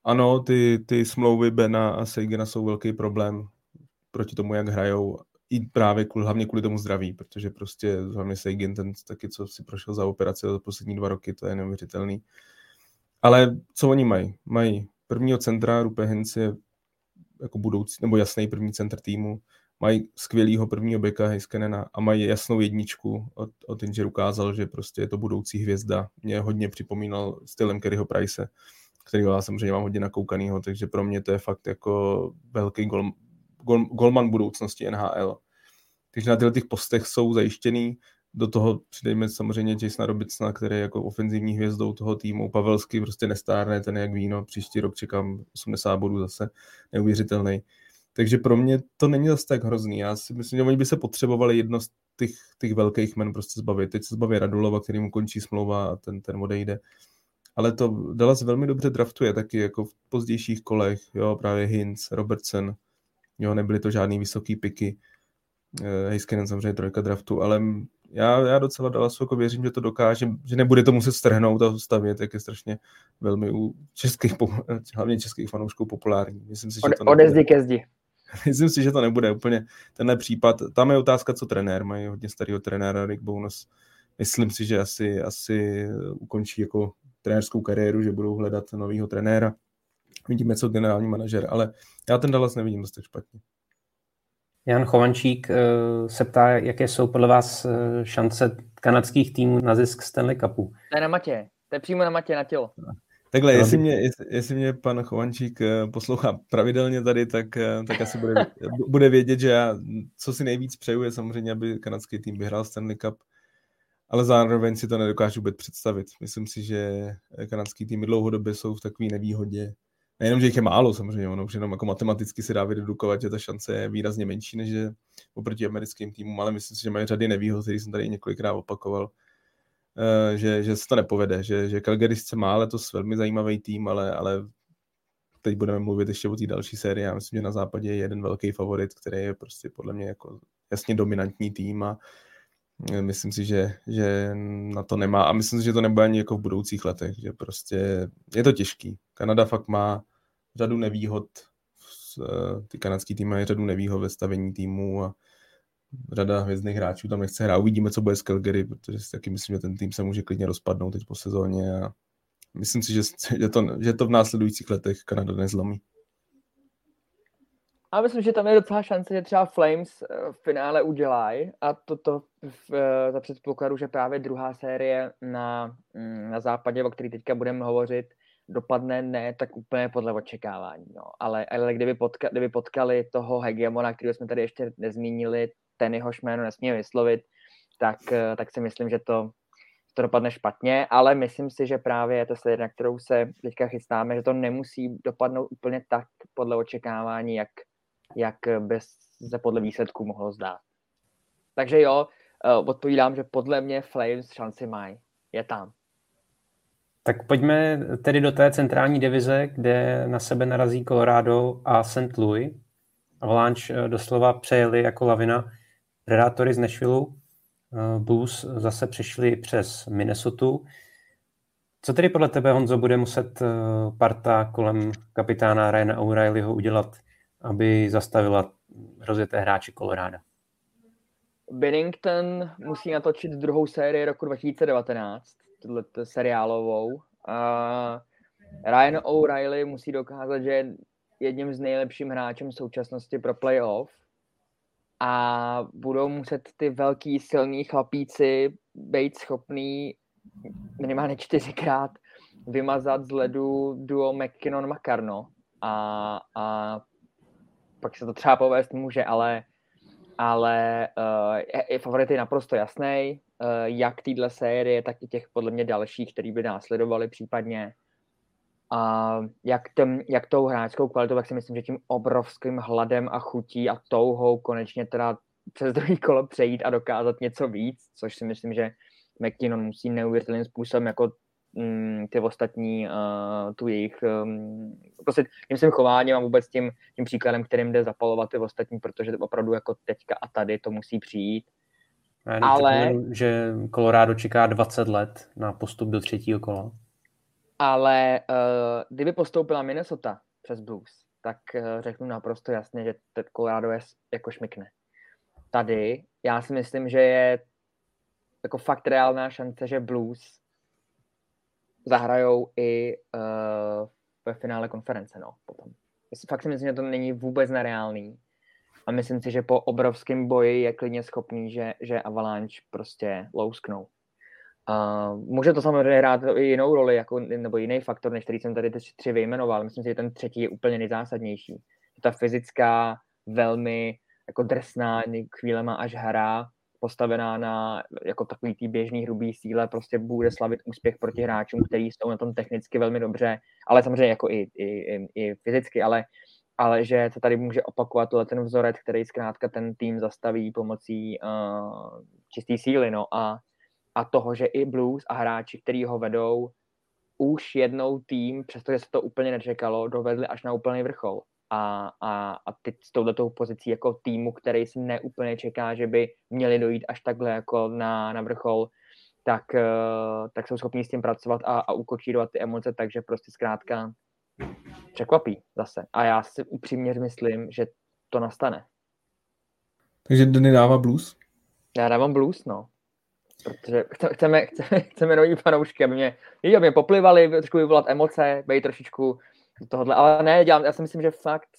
ano, ty, ty smlouvy Bena a Seigena jsou velký problém proti tomu, jak hrajou, i právě kvůli, hlavně kvůli tomu zdraví, protože prostě hlavně Seigen, ten taky, co si prošel za operaci za poslední dva roky, to je neuvěřitelný. Ale co oni mají? Mají prvního centra, Rupe je jako budoucí, nebo jasný první centr týmu, mají skvělýho prvního beka Heiskenena a mají jasnou jedničku. Od, od Inger ukázal, že prostě je to budoucí hvězda. Mě hodně připomínal stylem Kerryho Price, který já samozřejmě mám hodně nakoukanýho, takže pro mě to je fakt jako velký gol, gol, golman budoucnosti NHL. Takže na těch postech jsou zajištěný, do toho přidejme samozřejmě Jasona Robicna, který je jako ofenzivní hvězdou toho týmu. Pavelsky prostě nestárne, ten jak víno. Příští rok čekám 80 bodů zase, neuvěřitelný. Takže pro mě to není zase tak hrozný. Já si myslím, že oni by se potřebovali jedno z těch, těch velkých men prostě zbavit. Teď se zbaví Radulova, který mu končí smlouva a ten, ten odejde. Ale to Dallas velmi dobře draftuje taky jako v pozdějších kolech, jo, právě Hinz, Robertson, jo, nebyly to žádný vysoký piky, eh, Heiskinen samozřejmě trojka draftu, ale já, já docela Dallasu jako věřím, že to dokáže, že nebude to muset strhnout a stavět, jak je strašně velmi u českých, hlavně českých fanoušků populární. Myslím si, že to Ode zdi ke zdi. Myslím si, že to nebude úplně tenhle případ. Tam je otázka, co trenér. Mají hodně starého trenéra Rick Bonus. Myslím si, že asi, asi ukončí jako trenérskou kariéru, že budou hledat nového trenéra. Vidíme, co generální manažer, ale já ten Dallas nevidím dost tak špatně. Jan Chovančík eh, se ptá, jaké jsou podle vás eh, šance kanadských týmů na zisk Stanley Cupu. To je na matě, to je přímo na matě, na tělo. Takhle, jestli mě, jestli, jestli mě pan Chovančík eh, poslouchá pravidelně tady, tak, eh, tak asi bude, bude vědět, že já, co si nejvíc přeju, je samozřejmě, aby kanadský tým vyhrál Stanley Cup, ale zároveň si to nedokážu vůbec představit. Myslím si, že kanadský týmy dlouhodobě jsou v takové nevýhodě. Nejenom, že jich je málo samozřejmě, ono už jenom jako matematicky se dá vydedukovat, že ta šance je výrazně menší než je oproti americkým týmům, ale myslím si, že mají řady nevýhod, který jsem tady několikrát opakoval Eh, že, že se to nepovede, že, že Calgary sice má letos velmi zajímavý tým, ale, ale teď budeme mluvit ještě o té další sérii. Já myslím, že na západě je jeden velký favorit, který je prostě podle mě jako jasně dominantní tým a eh, myslím si, že, že na to nemá a myslím si, že to nebude ani jako v budoucích letech, že prostě je to těžký. Kanada fakt má řadu nevýhod, eh, ty kanadský týmy mají řadu nevýhod ve stavení týmu a řada hvězdných hráčů tam nechce hrát. Uvidíme, co bude s Calgary, protože si taky myslím, že ten tým se může klidně rozpadnout teď po sezóně a myslím si, že, že, to, že to v následujících letech Kanada nezlomí. A myslím, že tam je docela šance, že třeba Flames eh, v finále udělají a toto v, eh, za předpokladu, že právě druhá série na, mm, na západě, o který teďka budeme hovořit, dopadne ne tak úplně podle očekávání. No. Ale, ale kdyby, potka, kdyby potkali toho hegemona, kterého jsme tady ještě nezmínili, ten jehož jméno nesmíme vyslovit, tak, tak si myslím, že to, to dopadne špatně, ale myslím si, že právě je to série, na kterou se teďka chystáme, že to nemusí dopadnout úplně tak podle očekávání, jak, jak by se podle výsledků mohlo zdát. Takže jo, eh, odpovídám, že podle mě Flames šanci mají. Je tam. Tak pojďme tedy do té centrální divize, kde na sebe narazí Colorado a St. Louis. Avalanche eh, doslova přejeli jako lavina Predatory z Nashville. Eh, Blues zase přišli přes Minnesota. Co tedy podle tebe, Honzo, bude muset parta kolem kapitána Ryana O'Reillyho udělat, aby zastavila rozjeté hráči Colorado? Bennington musí natočit druhou sérii roku 2019, tuhle seriálovou. A Ryan O'Reilly musí dokázat, že je jedním z nejlepším hráčem v současnosti pro playoff a budou muset ty velký silní chlapíci být schopný minimálně čtyřikrát vymazat z ledu duo McKinnon-Makarno a, a pak se to třeba povést může, ale ale uh, je, je favorit je naprosto jasný, uh, jak týhle série, tak i těch podle mě dalších, který by následovali případně. A jak, ten, jak tou hráčskou kvalitou, tak si myslím, že tím obrovským hladem a chutí a touhou konečně teda přes druhý kolo přejít a dokázat něco víc, což si myslím, že McKinnon musí neuvěřitelným způsobem jako mm, ty ostatní, uh, tu jejich, um, prostě tím svým chováním a vůbec tím, tím příkladem, kterým jde zapalovat ty ostatní, protože opravdu jako teďka a tady to musí přijít. Já ale... že Colorado čeká 20 let na postup do třetího kola. Ale uh, kdyby postoupila Minnesota přes Blues, tak uh, řeknu naprosto jasně, že Colorado je jako šmikne. Tady já si myslím, že je jako fakt reálná šance, že Blues zahrajou i uh, ve finále konference, no, potom. Fakt si myslím, že to není vůbec nereálný. A myslím si, že po obrovském boji je klidně schopný, že, že Avalanche prostě lousknou. Uh, může to samozřejmě hrát i jinou roli, jako, nebo jiný faktor, než který jsem tady ty tři vyjmenoval. Myslím si, že ten třetí je úplně nejzásadnější. Ta fyzická, velmi jako drsná, chvílema až hra, postavená na jako takový tý běžný hrubý síle, prostě bude slavit úspěch proti hráčům, kteří jsou na tom technicky velmi dobře, ale samozřejmě jako i, i, i, i fyzicky, ale, ale že se tady může opakovat ten vzorec, který zkrátka ten tým zastaví pomocí uh, čisté síly, no a, a toho, že i Blues a hráči, kteří ho vedou, už jednou tým, přestože se to úplně nečekalo, dovedli až na úplný vrchol a, a, a teď s touhletou pozicí jako týmu, který si neúplně čeká, že by měli dojít až takhle jako na, na vrchol, tak, uh, tak jsou schopni s tím pracovat a, a ukočírovat ty emoce, takže prostě zkrátka překvapí zase. A já si upřímně myslím, že to nastane. Takže Denny dává blues? Já dávám blues, no. Protože chceme, chceme, chceme nový fanoušky, aby mě, aby mě poplivali, trošku vyvolat emoce, být trošičku tohle, ale ne, dělám, já si myslím, že fakt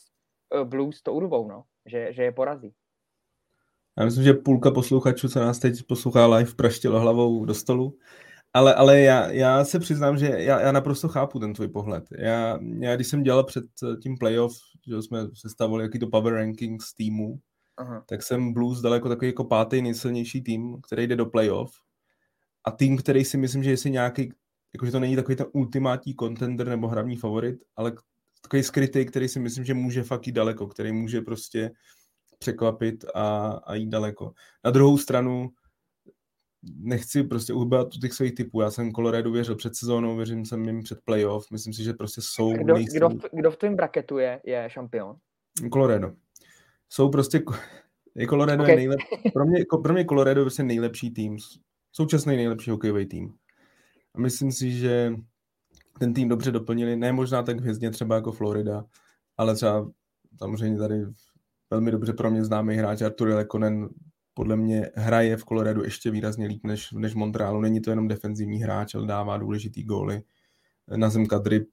uh, Blues to urvou, no, že, že je porazí. Já myslím, že půlka posluchačů, co nás teď poslouchá live, praštilo hlavou do stolu. Ale, ale já, já se přiznám, že já, já naprosto chápu ten tvůj pohled. Já, já když jsem dělal před eh, tím playoff, že jsme sestavili jaký to power rankings týmu, Aha. tak jsem Blues dal jako takový jako pátý nejsilnější tým, který jde do playoff. A tým, který si myslím, že jestli nějaký jakože to není takový ten ultimátní contender nebo hlavní favorit, ale takový skrytý, který si myslím, že může fakt jít daleko, který může prostě překvapit a, a jít daleko. Na druhou stranu nechci prostě uhbat těch svých typů. Já jsem Colorado věřil před sezónou, věřím jsem jim před playoff. Myslím si, že prostě jsou... Kdo, kdo, v, kdo v tom braketu je, je šampion? Colorado. Jsou prostě... Je Colorado okay. je nejlep, pro, mě, pro mě Colorado je prostě nejlepší tým. Současný nejlepší hokejový tým. A myslím si, že ten tým dobře doplnili, ne možná tak hvězdně třeba jako Florida, ale třeba samozřejmě tady velmi dobře pro mě známý hráč Artur Lekonen podle mě hraje v Coloradu ještě výrazně líp než, než Montrealu. Není to jenom defenzivní hráč, ale dává důležitý góly. Na zem kadry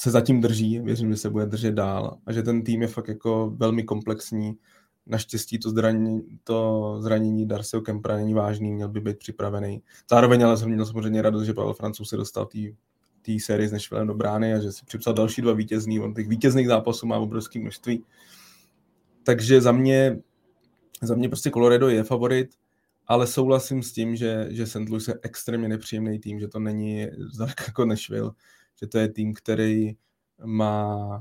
se zatím drží, věřím, že se bude držet dál a že ten tým je fakt jako velmi komplexní Naštěstí to zranění, to zranění Darcyho Kempra není vážný, měl by být připravený. Zároveň ale jsem měl samozřejmě radost, že Pavel Francouz se dostal té té sérii s Nashvillem do brány a že si připsal další dva vítězný. On těch vítězných zápasů má obrovské množství. Takže za mě, za mě prostě Colorado je favorit, ale souhlasím s tím, že, že St. Louis je extrémně nepříjemný tým, že to není jako Nashville, že to je tým, který má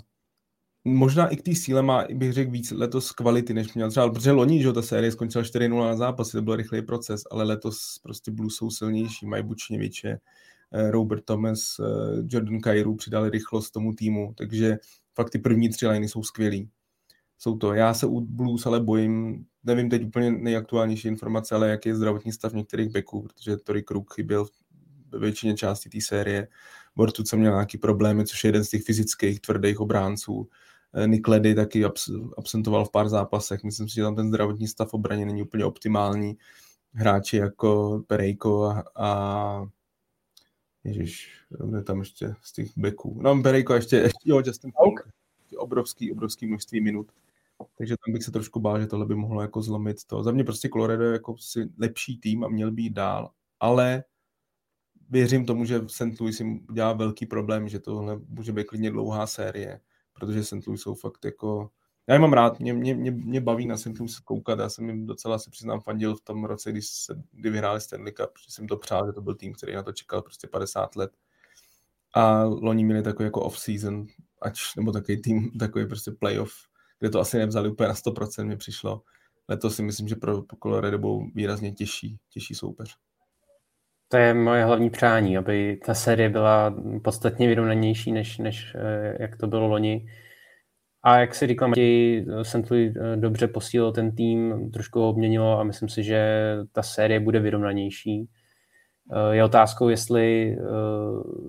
možná i k té síle má, bych řekl, víc letos kvality, než měl třeba, protože loni, že ta série skončila 4-0 na zápas, to byl rychlý proces, ale letos prostě Blues jsou silnější, mají Bučněviče, eh, Robert Thomas, eh, Jordan Kairu přidali rychlost tomu týmu, takže fakt ty první tři liney jsou skvělý. Jsou to. Já se u Blues ale bojím, nevím teď úplně nejaktuálnější informace, ale jaký je zdravotní stav některých backů, protože Tory Krug chyběl ve většině části té série. Bortu, co měl nějaký problémy, což je jeden z těch fyzických tvrdých obránců. Eh, Nick Ledy taky absentoval v pár zápasech. Myslím si, že tam ten zdravotní stav obraně není úplně optimální. Hráči jako Perejko a, a Ježiš, je tam ještě z těch backů. No, Perejko ještě, ještě jo, Justin Falk. Obrovský, obrovský množství minut. Takže tam bych se trošku bál, že tohle by mohlo jako zlomit to. Za mě prostě Colorado je jako si lepší tým a měl být dál. Ale věřím tomu, že St. Louis jim dělá velký problém, že tohle může být klidně dlouhá série protože St. Louis jsou fakt jako... Já je mám rád, mě, mě, mě, mě baví na St. Louis koukat, já jsem jim docela se přiznám fandil v tom roce, když, se, kdy vyhráli Stanley Cup, že jsem to přál, že to byl tým, který na to čekal prostě 50 let. A loni měli takový jako off-season, ač, nebo takový tým, takový prostě playoff, kde to asi nevzali úplně na 100%, mi přišlo. Letos si myslím, že pro Colorado budou výrazně těžší, těžší soupeř. To je moje hlavní přání, aby ta série byla podstatně vyrovnanější, než, než eh, jak to bylo loni. A jak si Matěj, St. Louis eh, dobře posílil ten tým, trošku ho obměnilo a myslím si, že ta série bude vyrovnanější. Eh, je otázkou, jestli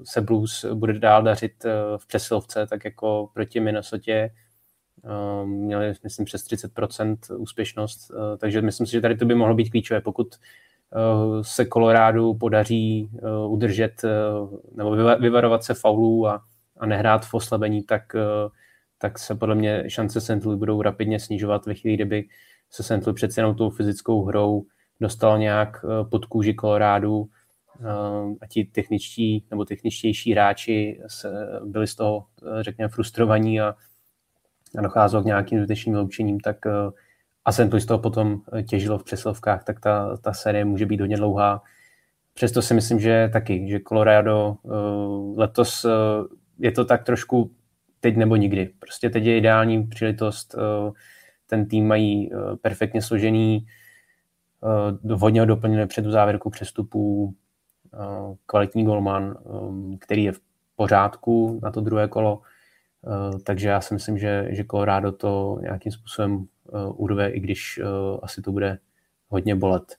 se Blues bude dál dařit v přesilovce, tak jako proti Minnesota. Měli, myslím, přes 30% úspěšnost, takže myslím si, že tady to by mohlo být klíčové. Pokud se Colorado podaří eh, udržet eh, nebo vyvarovat se faulů a, a nehrát v oslabení, tak, tak se podle mě šance St. Louis budou rapidně snižovat ve chvíli, kdyby se St. Louis přece jenom tou fyzickou hrou dostal nějak pod kůži Colorado a ti techničtí nebo techničtější hráči byli z toho, řekněme, frustrovaní a, a docházelo k nějakým zbytečným loučením, tak a St. Louis toho potom těžilo v přesilovkách, tak ta, ta série může být hodně dlouhá. Přesto si myslím, že taky, že Colorado uh, letos uh, je to tak trošku teď nebo nikdy. Prostě teď je ideální příležitost, uh, ten tým mají uh, perfektně složený, uh, hodně ho doplněné před tu závěrku přestupů, uh, kvalitní golman, um, který je v pořádku na to druhé kolo, uh, takže já si myslím, že, že Colorado to nějakým způsobem urve, i když uh, asi to bude hodně bolet.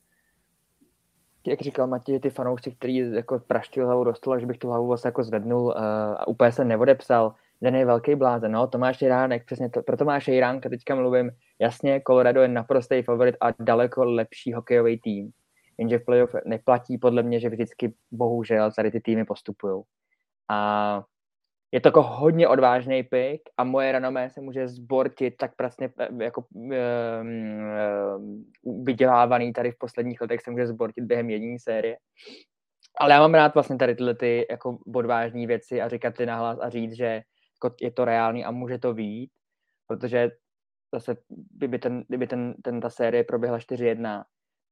Jak říkal Matěj, ty fanoušci, který jako praštil hlavu do stola, že bych tu hlavu vlastně jako zvednul uh, a úplně se neodepsal, ten je velký blázen, no, Tomáš Jiránek, přesně to, pro Tomáše Jiránka teďka mluvím, jasně, Colorado je naprostý favorit a daleko lepší hokejový tým, jenže v playoff neplatí podle mě, že vždycky bohužel tady ty týmy postupují. A je to jako hodně odvážný pick a moje renomé se může zbortit tak vlastně jako um, um, vydělávaný tady v posledních letech se může zbortit během jediné série. Ale já mám rád vlastně tady tyhle ty jako odvážné věci a říkat ty nahlas a říct, že jako je to reálný a může to být, protože zase, kdyby, ten, kdyby ten, ten, ta série proběhla 4-1,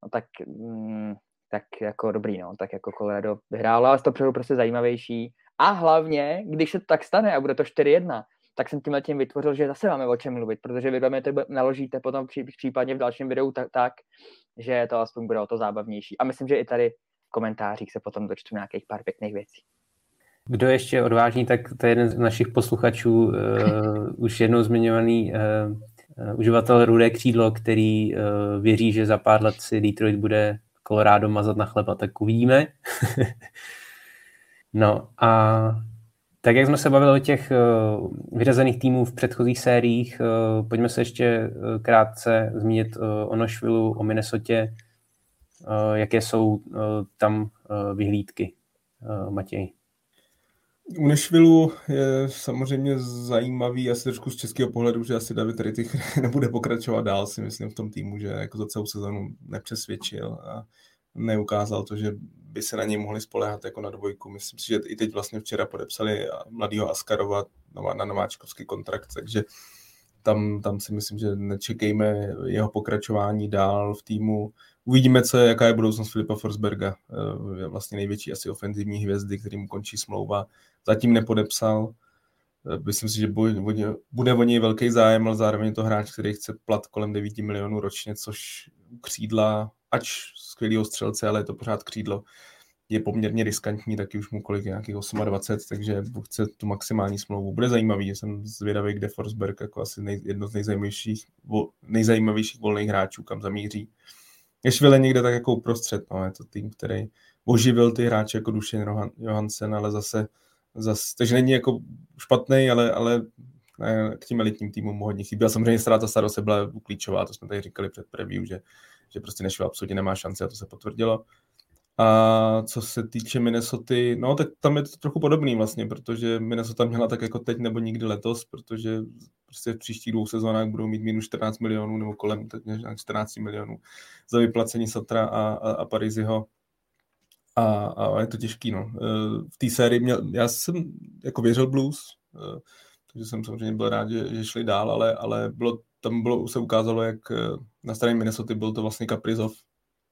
no tak, mm, tak jako dobrý, no, tak jako Colorado vyhrálo, ale to přijde prostě zajímavější a hlavně, když se to tak stane a bude to 4-1, tak jsem tímhle tím vytvořil, že zase máme o čem mluvit, protože vy to naložíte potom případně v dalším videu tak, tak, že to aspoň bude o to zábavnější. A myslím, že i tady v komentářích se potom dočtu nějakých pár pěkných věcí. Kdo ještě odvážný, tak to je jeden z našich posluchačů, uh, už jednou zmiňovaný uh, uh, uživatel Rudé křídlo, který uh, věří, že za pár let si Detroit bude Colorado mazat na chleba, tak uvidíme. No a tak jak jsme se bavili o těch uh, vyřazených týmů v předchozích sériích, uh, pojďme se ještě uh, krátce zmínit o Nashville, o Minnesota, jaké jsou tam vyhlídky, Matěj. U Nashville je samozřejmě zajímavý, asi trošku z českého pohledu, že asi David Rittich nebude pokračovat dál, si myslím, v tom týmu, že jako za celou sezonu nepřesvědčil a neukázal to, že by se na něj mohli spolehat jako na dvojku. Myslím si, že i teď vlastně včera podepsali mladýho Askarova na nováčkovský kontrakt, takže tam, tam si myslím, že nečekejme jeho pokračování dál v týmu. Uvidíme, co je, jaká je budoucnost Filipa Forsberga. Je vlastně největší asi ofenzivní hvězdy, kterým končí smlouva. Zatím nepodepsal. Myslím si, že bude, o něj velký zájem, ale zároveň je to hráč, který chce plat kolem 9 milionů ročně, což křídla, ač skvělého střelce, ale je to pořád křídlo, je poměrně riskantní, taky už mu kolik nějakých 28, takže chce tu maximální smlouvu. Bude zajímavý, jsem zvědavý, kde Forsberg jako asi nej, jedno z nejzajímavějších, nejzajímavějších volných hráčů, kam zamíří. Je švile někde tak jako uprostřed, no, je to tým, který oživil ty hráče jako Dušen Johansen, ale zase, zase takže není jako špatný, ale, ale k tím elitním týmům mu hodně chybí. A samozřejmě ztráta Starose byla klíčová, to jsme tady říkali před preview, že, že prostě Nešvil absolutně nemá šanci a to se potvrdilo. A co se týče Minnesota, no tak tam je to trochu podobný vlastně, protože Minnesota měla tak jako teď nebo nikdy letos, protože prostě v příštích dvou sezónách budou mít minus 14 milionů nebo kolem teď 14 milionů za vyplacení Satra a, a, a Pariziho. A, a je to těžký, no. E, v té sérii měl, já jsem jako věřil Blues, e, takže jsem samozřejmě byl rád, že, že šli dál, ale, ale bylo, tam bylo, se ukázalo, jak e, na straně Minnesota byl to vlastně Kaprizov,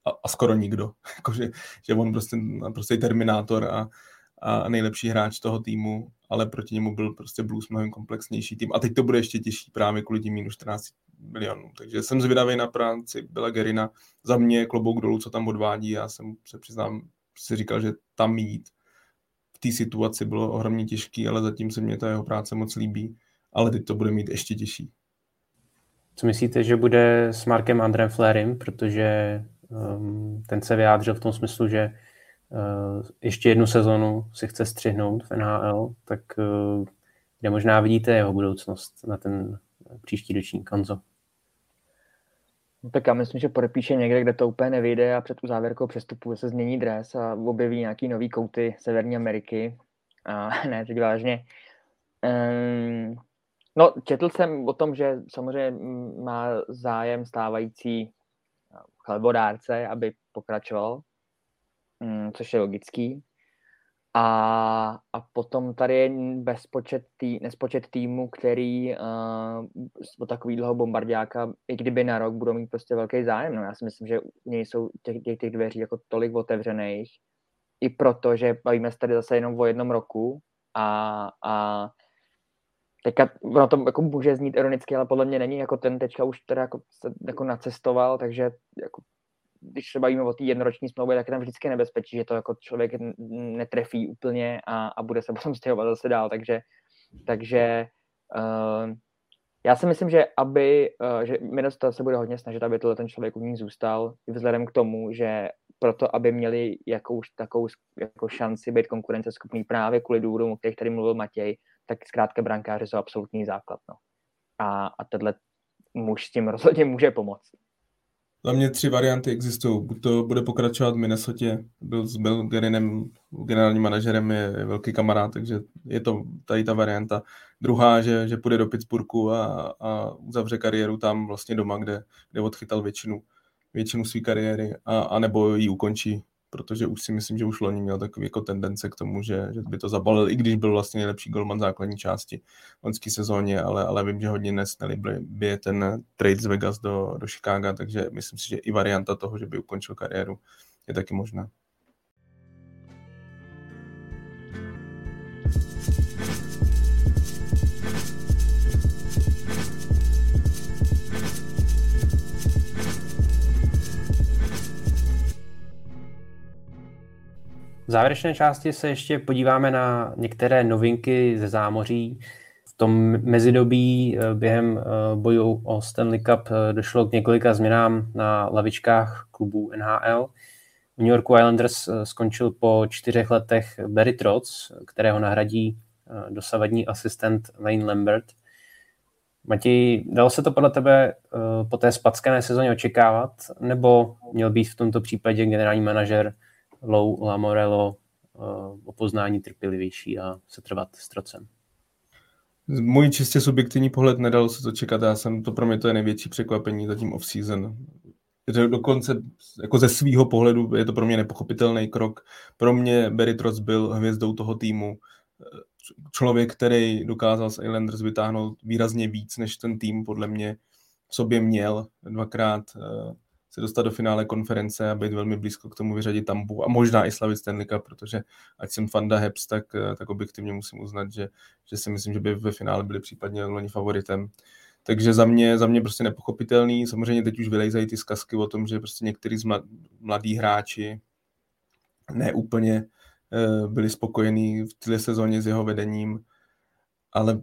a, a skoro nikdo. jako, že, on prostě, prostě terminátor a, a nejlepší hráč toho týmu, ale proti němu byl prostě Blues mnohem komplexnější tým. A teď to bude ještě těžší právě kvůli tím minus 14 milionů. Takže jsem zvědavý na práci Byla Gerina. Za mě klobouk dolů, co tam odvádí. Já jsem se přiznám, si říkal, že tam jít v té situaci bylo ohromně těžký, ale zatím se mě ta jeho práce moc líbí. Ale teď to bude mít ještě těžší. Co myslíte, že bude s Markem Andrem Flerem, protože Um, ten se vyjádřil v tom smyslu, že uh, ještě jednu sezonu si chce střihnout v NHL, tak uh, kde možná vidíte jeho budoucnost na ten příští roční konzo? No tak já myslím, že podepíše někde, kde to úplně nevyjde a před uzávěrkou přestupu se změní dres a objeví nějaký nový kouty Severní Ameriky. A ne, teď vážně. Um, no, četl jsem o tom, že samozřejmě má zájem stávající chlebodárce, aby pokračoval, mm, což je logický. A, a potom tady je bezpočet tý, nespočet týmů, který uh, o takový dlouho bombardáka, i kdyby na rok, budou mít prostě velký zájem. No, já si myslím, že u něj jsou těch, těch, těch dveří jako tolik otevřených, i proto, že bavíme se tady zase jenom o jednom roku a, a teďka ono to jako může znít ironicky, ale podle mě není, jako ten teďka už teda jako, se, jako nacestoval, takže jako když se bavíme o té jednoroční smlouvě, tak je tam vždycky nebezpečí, že to jako člověk netrefí úplně a, a bude se potom stěhovat zase dál, takže, takže uh, já si myslím, že aby, uh, že Minnesota se bude hodně snažit, aby tohle ten člověk u ní zůstal, vzhledem k tomu, že proto, aby měli jakou, takovou jako šanci být konkurenceschopný právě kvůli důvodům, o kterých tady mluvil Matěj, tak zkrátka brankáři jsou absolutní základ. No. A, a tenhle muž s tím rozhodně může pomoct. Za mě tři varianty existují. Buď to bude pokračovat v Minnesota, byl s Bill Gerinem, generálním manažerem, je, je velký kamarád, takže je to tady ta varianta. Druhá, že, že půjde do Pittsburghu a, a uzavře kariéru tam vlastně doma, kde, kde odchytal většinu, většinu své kariéry, a, a nebo ji ukončí protože už si myslím, že už loni měl takový jako tendence k tomu, že, že by to zabalil, i když byl vlastně nejlepší golman základní části v loňské sezóně, ale, ale vím, že hodně nesneli by ten trade z Vegas do, do Chicago, takže myslím si, že i varianta toho, že by ukončil kariéru, je taky možná. V závěrečné části se ještě podíváme na některé novinky ze zámoří. V tom mezidobí eh, během eh, bojů o Stanley Cup eh, došlo k několika změnám na lavičkách klubů NHL. V New Yorku Islanders skončil po čtyřech letech Barry Trotz, kterého nahradí dosavadní asistent Wayne Lambert. Matěj, dalo se to podle tebe po té spackané sezóně očekávat, nebo měl být v tomto případě generální manažer Lou Lamorello uh, o poznání trpělivější a setrvat s trocem. Můj čistě subjektivní pohled nedalo se to čekat. Já jsem, to pro mě to je největší překvapení zatím off-season. dokonce jako ze svého pohledu je to pro mě nepochopitelný krok. Pro mě Barry Trotz byl hvězdou toho týmu. Člověk, který dokázal z Islanders vytáhnout výrazně víc, než ten tým podle mě v sobě měl. Dvakrát eh, se dostat do finále konference a být velmi blízko k tomu vyřadit Tambu a možná i slavit Stanley Cup, protože ať jsem fanda Heps, tak, eh, tak objektivně musím uznat, že, že si myslím, že by ve finále byli případně loni favoritem. Takže za mě, za mě prostě nepochopitelný. Samozřejmě teď už vylejzají ty zkazky o tom, že prostě některý z mladí hráči ne úplně uh, byli spokojení v této sezóně s jeho vedením, ale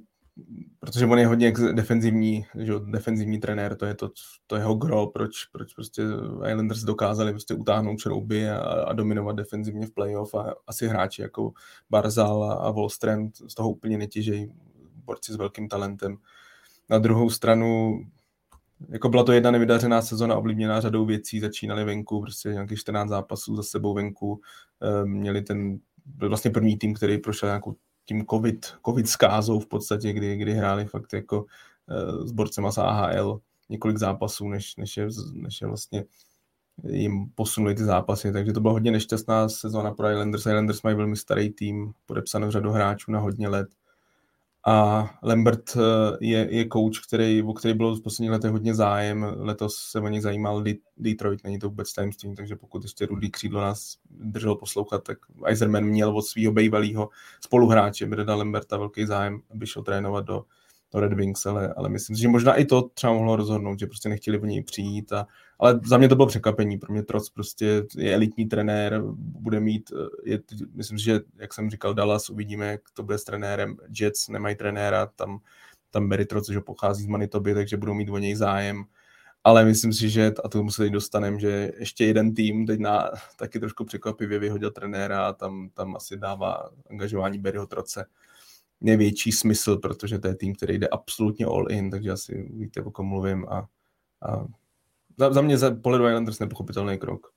protože on je hodně defenzivní, že defenzivní trenér, to je to, to jeho gro, proč, proč prostě Islanders dokázali prostě utáhnout šrouby a, a dominovat defenzivně v playoff a asi hráči jako Barzal a, a Wallstrand z toho úplně netěžejí, borci s velkým talentem. Na druhou stranu jako byla to jedna nevydařená sezona ovlivněná řadou věcí, začínali venku, prostě nějakých 14 zápasů za sebou venku, ehm, měli ten, byl vlastně první tým, který prošel nějakou tím COVID, COVID skázou v podstatě, kdy, kdy hráli fakt jako uh, s borcema z AHL několik zápasů, než, než, je, než je vlastně jim posunuli ty zápasy, takže to byla hodně nešťastná sezóna pro Islanders. Islanders mají velmi starý tým, podepsanou řadu hráčů na hodně let a Lambert eh, je, je coach, který, o který bylo v posledních letech hodně zájem. Letos se o něj zajímal Detroit, není to vůbec tajemství, takže pokud ještě Rudy Křídlo nás držel poslouchat, tak Eiserman měl od svého bývalého spoluhráče Breda Lamberta velký zájem, aby šel trénovat do, do Red Wings, ale, ale myslím že možná i to třeba mohlo rozhodnout, že prostě nechtěli o něj přijít. A, ale za mě to bylo překvapení, pro mě Troc prostě je elitní trenér, bude mít, je, myslím si, že jak jsem říkal Dallas, uvidíme, jak to bude s trenérem. Jets nemají trenéra, tam, tam Barry Troc, že pochází z Manitoby, takže budou mít o něj zájem. Ale myslím si, že, a to se teď dostaneme, že ještě jeden tým teď na, taky trošku překvapivě vyhodil trenéra a tam, tam asi dává angažování Barryho Troce největší smysl, protože to je tým, který jde absolutně all in, takže asi víte, o kom mluvím a, a za, za mě za pohledu Islanders nepochopitelný krok.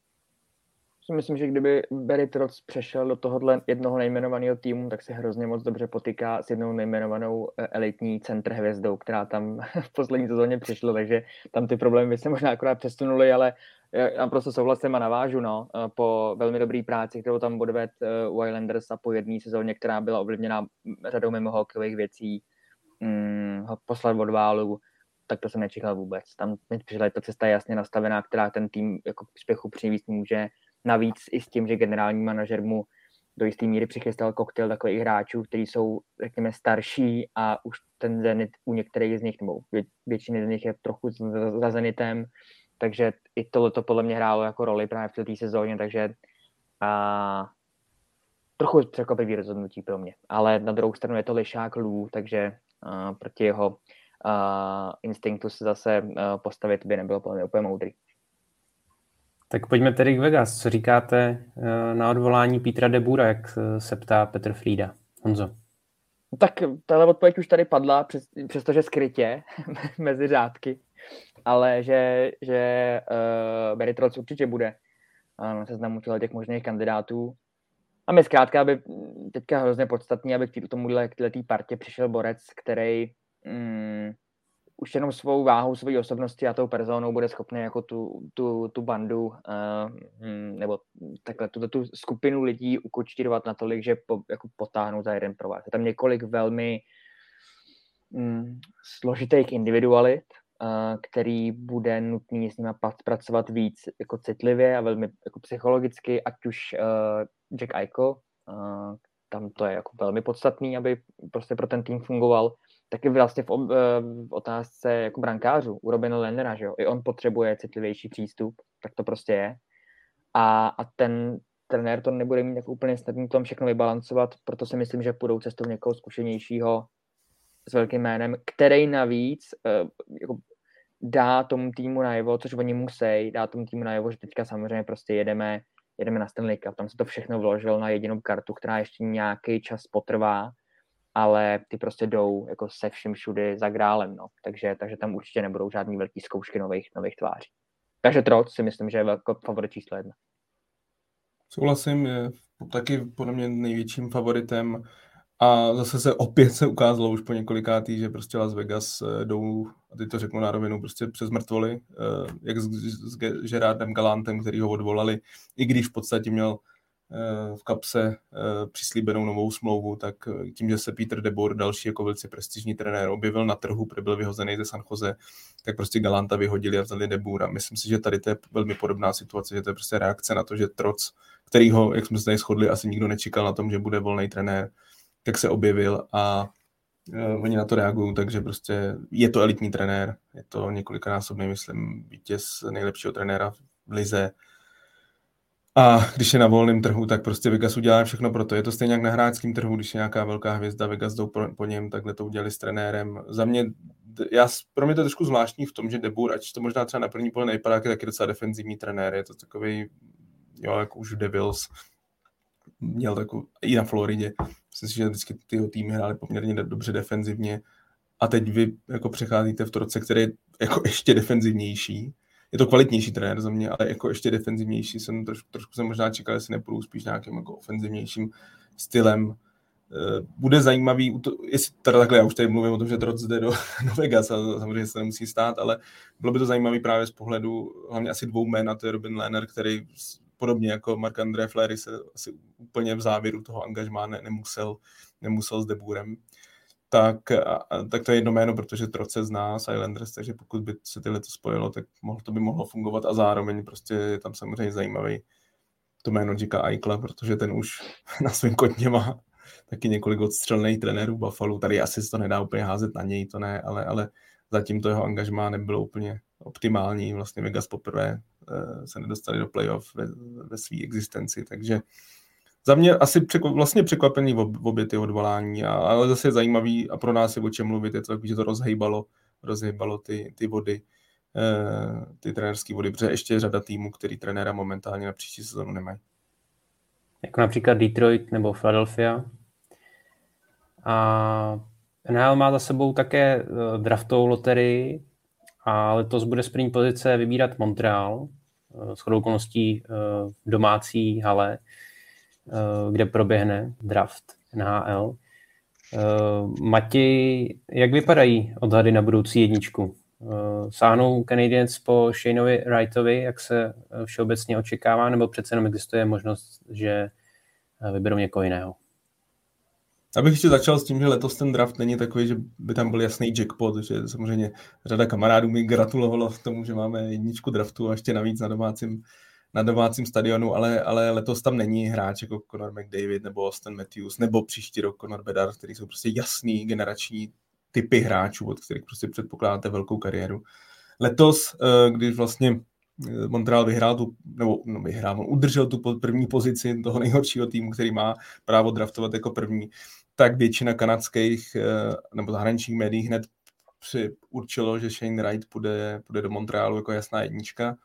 Myslím, že kdyby Barry Trotz přešel do tohohle jednoho nejmenovaného týmu, tak se hrozně moc dobře potýká s jednou nejmenovanou eh, elitní centr hvězdou, která tam v poslední sezóně přišla, takže tam ty problémy by se možná akorát přesunuly, ale já naprosto souhlasím a navážu, no, eh, po velmi dobré práci, kterou tam eh, u Islanders a po jedné sezóně, která byla ovlivněna řadou mimo hokejových věcí, mm, poslat od válu, tak to jsem nečekal vůbec. Tam mi přišla ta cesta jasně nastavená, která ten tým jako k úspěchu přivést může. Navíc i s tím, že generální manažer mu do jisté míry přichystal koktejl takových hráčů, kteří jsou, řekněme, starší a už ten Zenit u některých z nich, nebo vě, většiny z nich je trochu za Zenitem, takže i tohle to podle mě hrálo jako roli právě v té sezóně, takže a, trochu překvapivý rozhodnutí pro mě. Ale na druhou stranu je to lišák Lů, takže a, proti jeho a, instinktu se zase a, postavit by nebylo podle mě úplně moudrý. Tak pojďme tedy k Vegas. Co říkáte na odvolání Petra Debura, jak se ptá Petr Frýda? Honzo. No tak tahle odpověď už tady padla, přes, přestože skrytě mezi řádky ale že, že uh, Barry Trotz určitě bude na seznamu těch možných kandidátů. A my zkrátka, aby teďka hrozně podstatný, aby k tomuhle, k partě přišel borec, který mm, už jenom svou váhou, svojí osobnosti a tou personou bude schopný jako tu, tu, tu bandu uh, nebo takhle tu, tu skupinu lidí ukočírovat natolik, že po, jako potáhnout za jeden provaz. Je tam několik velmi mm, složitých individualit, který bude nutný s nimi pracovat víc jako citlivě a velmi jako psychologicky, ať už uh, Jack Eichel, uh, tam to je jako velmi podstatný, aby prostě pro ten tým fungoval, taky vlastně v, ob, v otázce jako brankářů, u Robina Lennera, že jo, i on potřebuje citlivější přístup, tak to prostě je. A, a ten trenér to nebude mít tak úplně snadný tom všechno vybalancovat, proto si myslím, že půjdou cestou někoho zkušenějšího, s velkým jménem, který navíc uh, jako dá tomu týmu najevo, což oni musí, dá tomu týmu najevo, že teďka samozřejmě prostě jedeme, jedeme na Stanley Cup. Tam se to všechno vložil na jedinou kartu, která ještě nějaký čas potrvá, ale ty prostě jdou jako se vším všudy za grálem, no. Takže, takže tam určitě nebudou žádný velký zkoušky nových, nových tváří. Takže Troc si myslím, že je velký favorit číslo jedna. Souhlasím, je taky podle mě největším favoritem A zase se opět se ukázalo už po několikátý, že prostě Las Vegas eh, jdou, a teď to řeknu na rovinu, prostě přes mrtvoly, eh, jak s, s Gerardem Galantem, který ho odvolali, i když v podstatě měl v kapse přislíbenou novou smlouvu, tak tím, že se Peter Debor, další jako velice prestižní trenér, objevil na trhu, protože byl vyhozený ze San Jose, tak prostě Galanta vyhodili a vzali Debura. Myslím si, že tady to je velmi podobná situace, že to je prostě reakce na to, že Troc, kterýho, jak jsme se tady shodli, asi nikdo nečekal na tom, že bude volný trenér, tak se objevil a oni na to reagují, takže prostě je to elitní trenér, je to několikanásobný, myslím, vítěz nejlepšího trenéra v lize. A když je na volném trhu, tak prostě Vegas udělá všechno pro to. Je to stejně jak na hráčském trhu, když je nějaká velká hvězda, Vegas jdou po, po něm, takhle to udělali s trenérem. Za mě, já, pro mě to je trošku zvláštní v tom, že Debur, ať to možná třeba na první pohled nejpadá, je taky docela defenzivní trenér, je to takový, jo, jako už Devils, měl takovou, i na Floridě, myslím si, že vždycky ty týmy hrály poměrně dobře defenzivně a teď vy jako přecházíte v roce, který je jako ještě defenzivnější. Je to kvalitnější trenér za mě, ale jako ještě defenzivnější. Jsem trošku, trošku jsem možná čekal, jestli nepůjdu spíš nějakým jako ofenzivnějším stylem. Eh, bude zajímavý, jestli teda takhle, já už tady mluvím o tom, že Troc jde do, do Vegas a samozřejmě se nemusí stát, ale bylo by to zajímavý právě z pohledu hlavně asi dvou jmen, a to je Robin Lehner, který podobně jako Mark André Flery se asi úplně v závěru toho angažmá ne, nemusel, nemusel s Deburem. Tak, tak to je jedno jméno, protože Troce zná Islanders, takže pokud by se tyhle to spojilo, tak mohlo, to by mohlo fungovat a zároveň prostě je tam samozřejmě zajímavý to jméno Jika Aikla, protože ten už na svém kotně má taky několik odstřelných trenérů Buffalo. Tady asi se to nedá úplně házet na něj, to ne, ale, ale zatím to jeho angažmá nebylo úplně optimální. Vlastně Vegas poprvé Eh, se nedostali do playoff ve, ve své existenci, takže za mě asi překvap, vlastně překvapení v, obě ty odvolání, a, ale zase je zajímavý a pro nás je o čem mluvit, je to takový, že to rozhejbalo, rozhejbalo ty, ty vody, eh, ty trenérské vody, protože ještě je řada týmů, který trenéra momentálně na příští sezónu nemají. Jako například Detroit nebo Philadelphia. A NHL má za sebou také eh, draftovou loterii a letos bude z první pozice vybírat Montreal, Eh, s chodou okolností v domácí hale, kde proběhne draft NHL. Mati, jak vypadají odhady na budoucí jedničku? Sáhnou Canadiens po Shaneovi Wrightovi, jak se všeobecně očekává, nebo přece jenom existuje možnost, že vyberou někoho jiného? Abych ještě začal s tím, že letos ten draft není takový, že by tam byl jasný jackpot, že samozřejmě řada kamarádů mi gratulovalo v tomu, že máme jedničku draftu a ještě navíc na domácím, na domácím stadionu, ale, ale letos tam není hráč jako Conor McDavid nebo Austin Matthews nebo příští rok Conor Bedard, který jsou prostě jasný generační typy hráčů, od kterých prostě předpokládáte velkou kariéru. Letos, eh, když vlastně eh, Montreal vyhrál tu, nebo no, vyhrál, on udržel tu první pozici toho nejhoršího týmu, který má právo draftovat jako první, tak většina kanadských eh, nebo zahraničních médií hned při určilo, že Shane Wright půjde, půjde do Montrealu jako jasná jednička.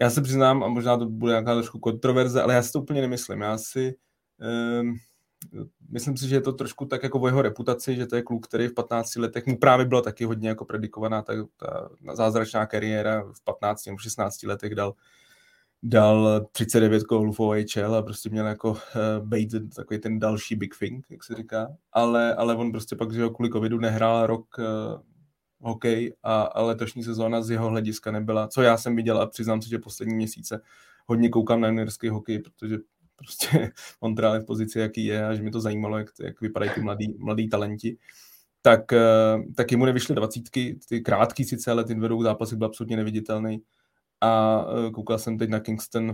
Já se přiznám, a možná to bude nějaká trošku kontroverze, ale já si to úplně nemyslím. Já si um, myslím si, že je to trošku tak jako o jeho reputaci, že to je kluk, který v 15 letech mu právě byla taky hodně jako predikovaná ta, ta zázračná kariéra v 15 nebo 16 letech dal dal 39 gólů v OHL a prostě měl jako uh, být takový ten další big thing, jak se říká, ale, ale on prostě pak, že kvůli covidu nehrál rok uh, hokej a, letošní sezóna z jeho hlediska nebyla, co já jsem viděl a přiznám se, že poslední měsíce hodně koukám na juniorský hokej, protože prostě Montreal je v pozici, jaký je a že mi to zajímalo, jak, jak vypadají ty mladí, mladí talenti. Tak, uh, tak jemu nevyšly dvacítky, ty krátký sice, ale ty vedou zápasy byl absolutně neviditelný. A e, koukal jsem teď na Kingston,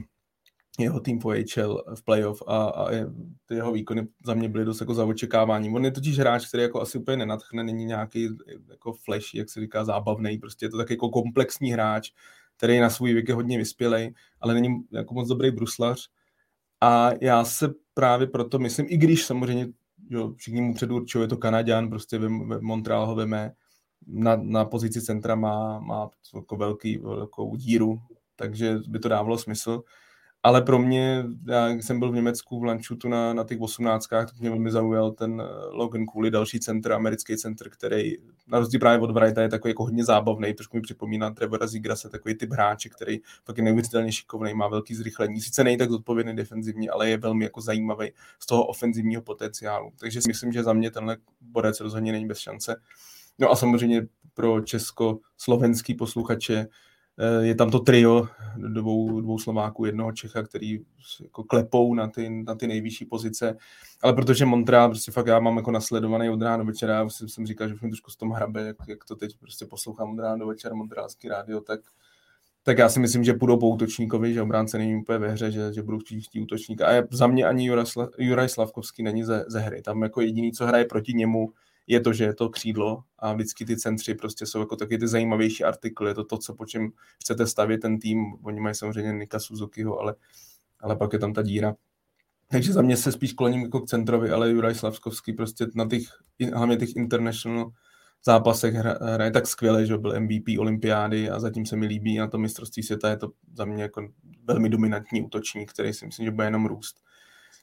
jeho tým po HL v playoff a, a je, ty jeho výkony za mě byly dost jako za očekávání. On je totiž hráč, který jako asi úplně nenatchne, není nějaký jako flashy, jak se říká, zábavný, prostě je to tak jako komplexní hráč, který je na svůj věk hodně vyspělej, ale není jako moc dobrý bruslař. A já se právě proto myslím, i když samozřejmě jo, všichni mu předurčují, je to Kanaďan, prostě ve, ve Montreal ho veme, na, na pozici centra má, má jako velký, velkou díru, takže by to dávalo smysl. Ale pro mě, já jsem byl v Německu v Lančutu na, na těch osmnáctkách, tak mě velmi zaujal ten eh, Logan Cooley, další centr, americký centr, který na rozdíl právě od Wrighta je takový jako hodně zábavný, trošku mi připomíná Trevora Zigrase, takový typ hráče, který fakt je neuvěřitelně šikovný, má velký zrychlení, sice není tak zodpovědný defenzivně, ale je velmi jako zajímavý z toho ofenzivního potenciálu. Takže si myslím, že za mě tenhle borec rozhodně není bez šance. No a samozřejmě pro česko-slovenský posluchače je tam to trio dvou, dvou Slováků, jednoho Čecha, který jako klepou na ty, na ty nejvyšší pozice, ale protože Montreal, prostě fakt já mám jako nasledovaný od rána do večera, já jsem, jsem říkal, že mi trošku z tom hrabe, jak, jak to teď prostě poslouchám od rána do večera, Montrealský rádio, tak, tak já si myslím, že půjdou po útočníkovi, že obránce není úplně ve hře, že, že budou chtít, útočníka. A za mě ani Juraj Slavkovský není ze, ze hry. Tam jako jediný, co hraje proti němu, je to, že je to křídlo a vždycky ty centři prostě jsou jako taky ty zajímavější artikly, je to to, co po čem chcete stavět ten tým, oni mají samozřejmě Nika Suzukiho, ale, ale pak je tam ta díra. Takže za mě se spíš kloním jako k centrovi, ale Juraj Slavskovský prostě na těch, hlavně těch international zápasech hraje tak skvěle, že byl MVP olympiády a zatím se mi líbí na to mistrovství světa, je to za mě jako velmi dominantní útočník, který si myslím, že bude jenom růst.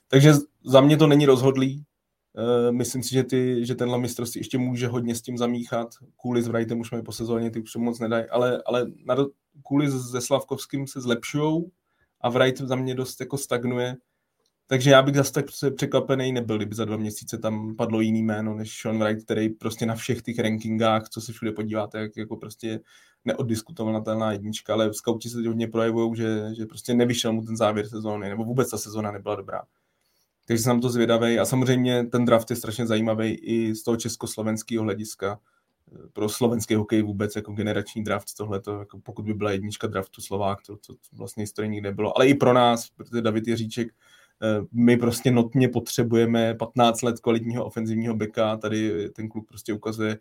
Takže za mě to není rozhodlý, myslím si, že, ty, že tenhle mistrovství ještě může hodně s tím zamíchat. Kůli s Wrightem už mají po sezóně, ty už moc nedají, ale, ale na Kůli se Slavkovským se zlepšují a Wright za mě dost jako stagnuje. Takže já bych zase tak překvapený nebyl, kdyby za dva měsíce tam padlo jiný jméno než Sean Wright, který prostě na všech těch rankingách, co se všude podíváte, jak jako prostě neoddiskutovatelná jednička, ale skauti se hodně projevují, že, že prostě nevyšel mu ten závěr sezóny, nebo vůbec ta sezóna nebyla dobrá takže jsem to zvědavý a samozřejmě ten draft je strašně zajímavý i z toho československého hlediska. Pro slovenský hokej vůbec jako generační draft tohle, jako pokud by byla jednička draftu Slovák, to, to, vlastně historii nikdy nebylo, ale i pro nás, protože David Jeříček, eh, my prostě notně potřebujeme 15 let kvalitního ofenzivního beka, tady ten kluk prostě ukazuje,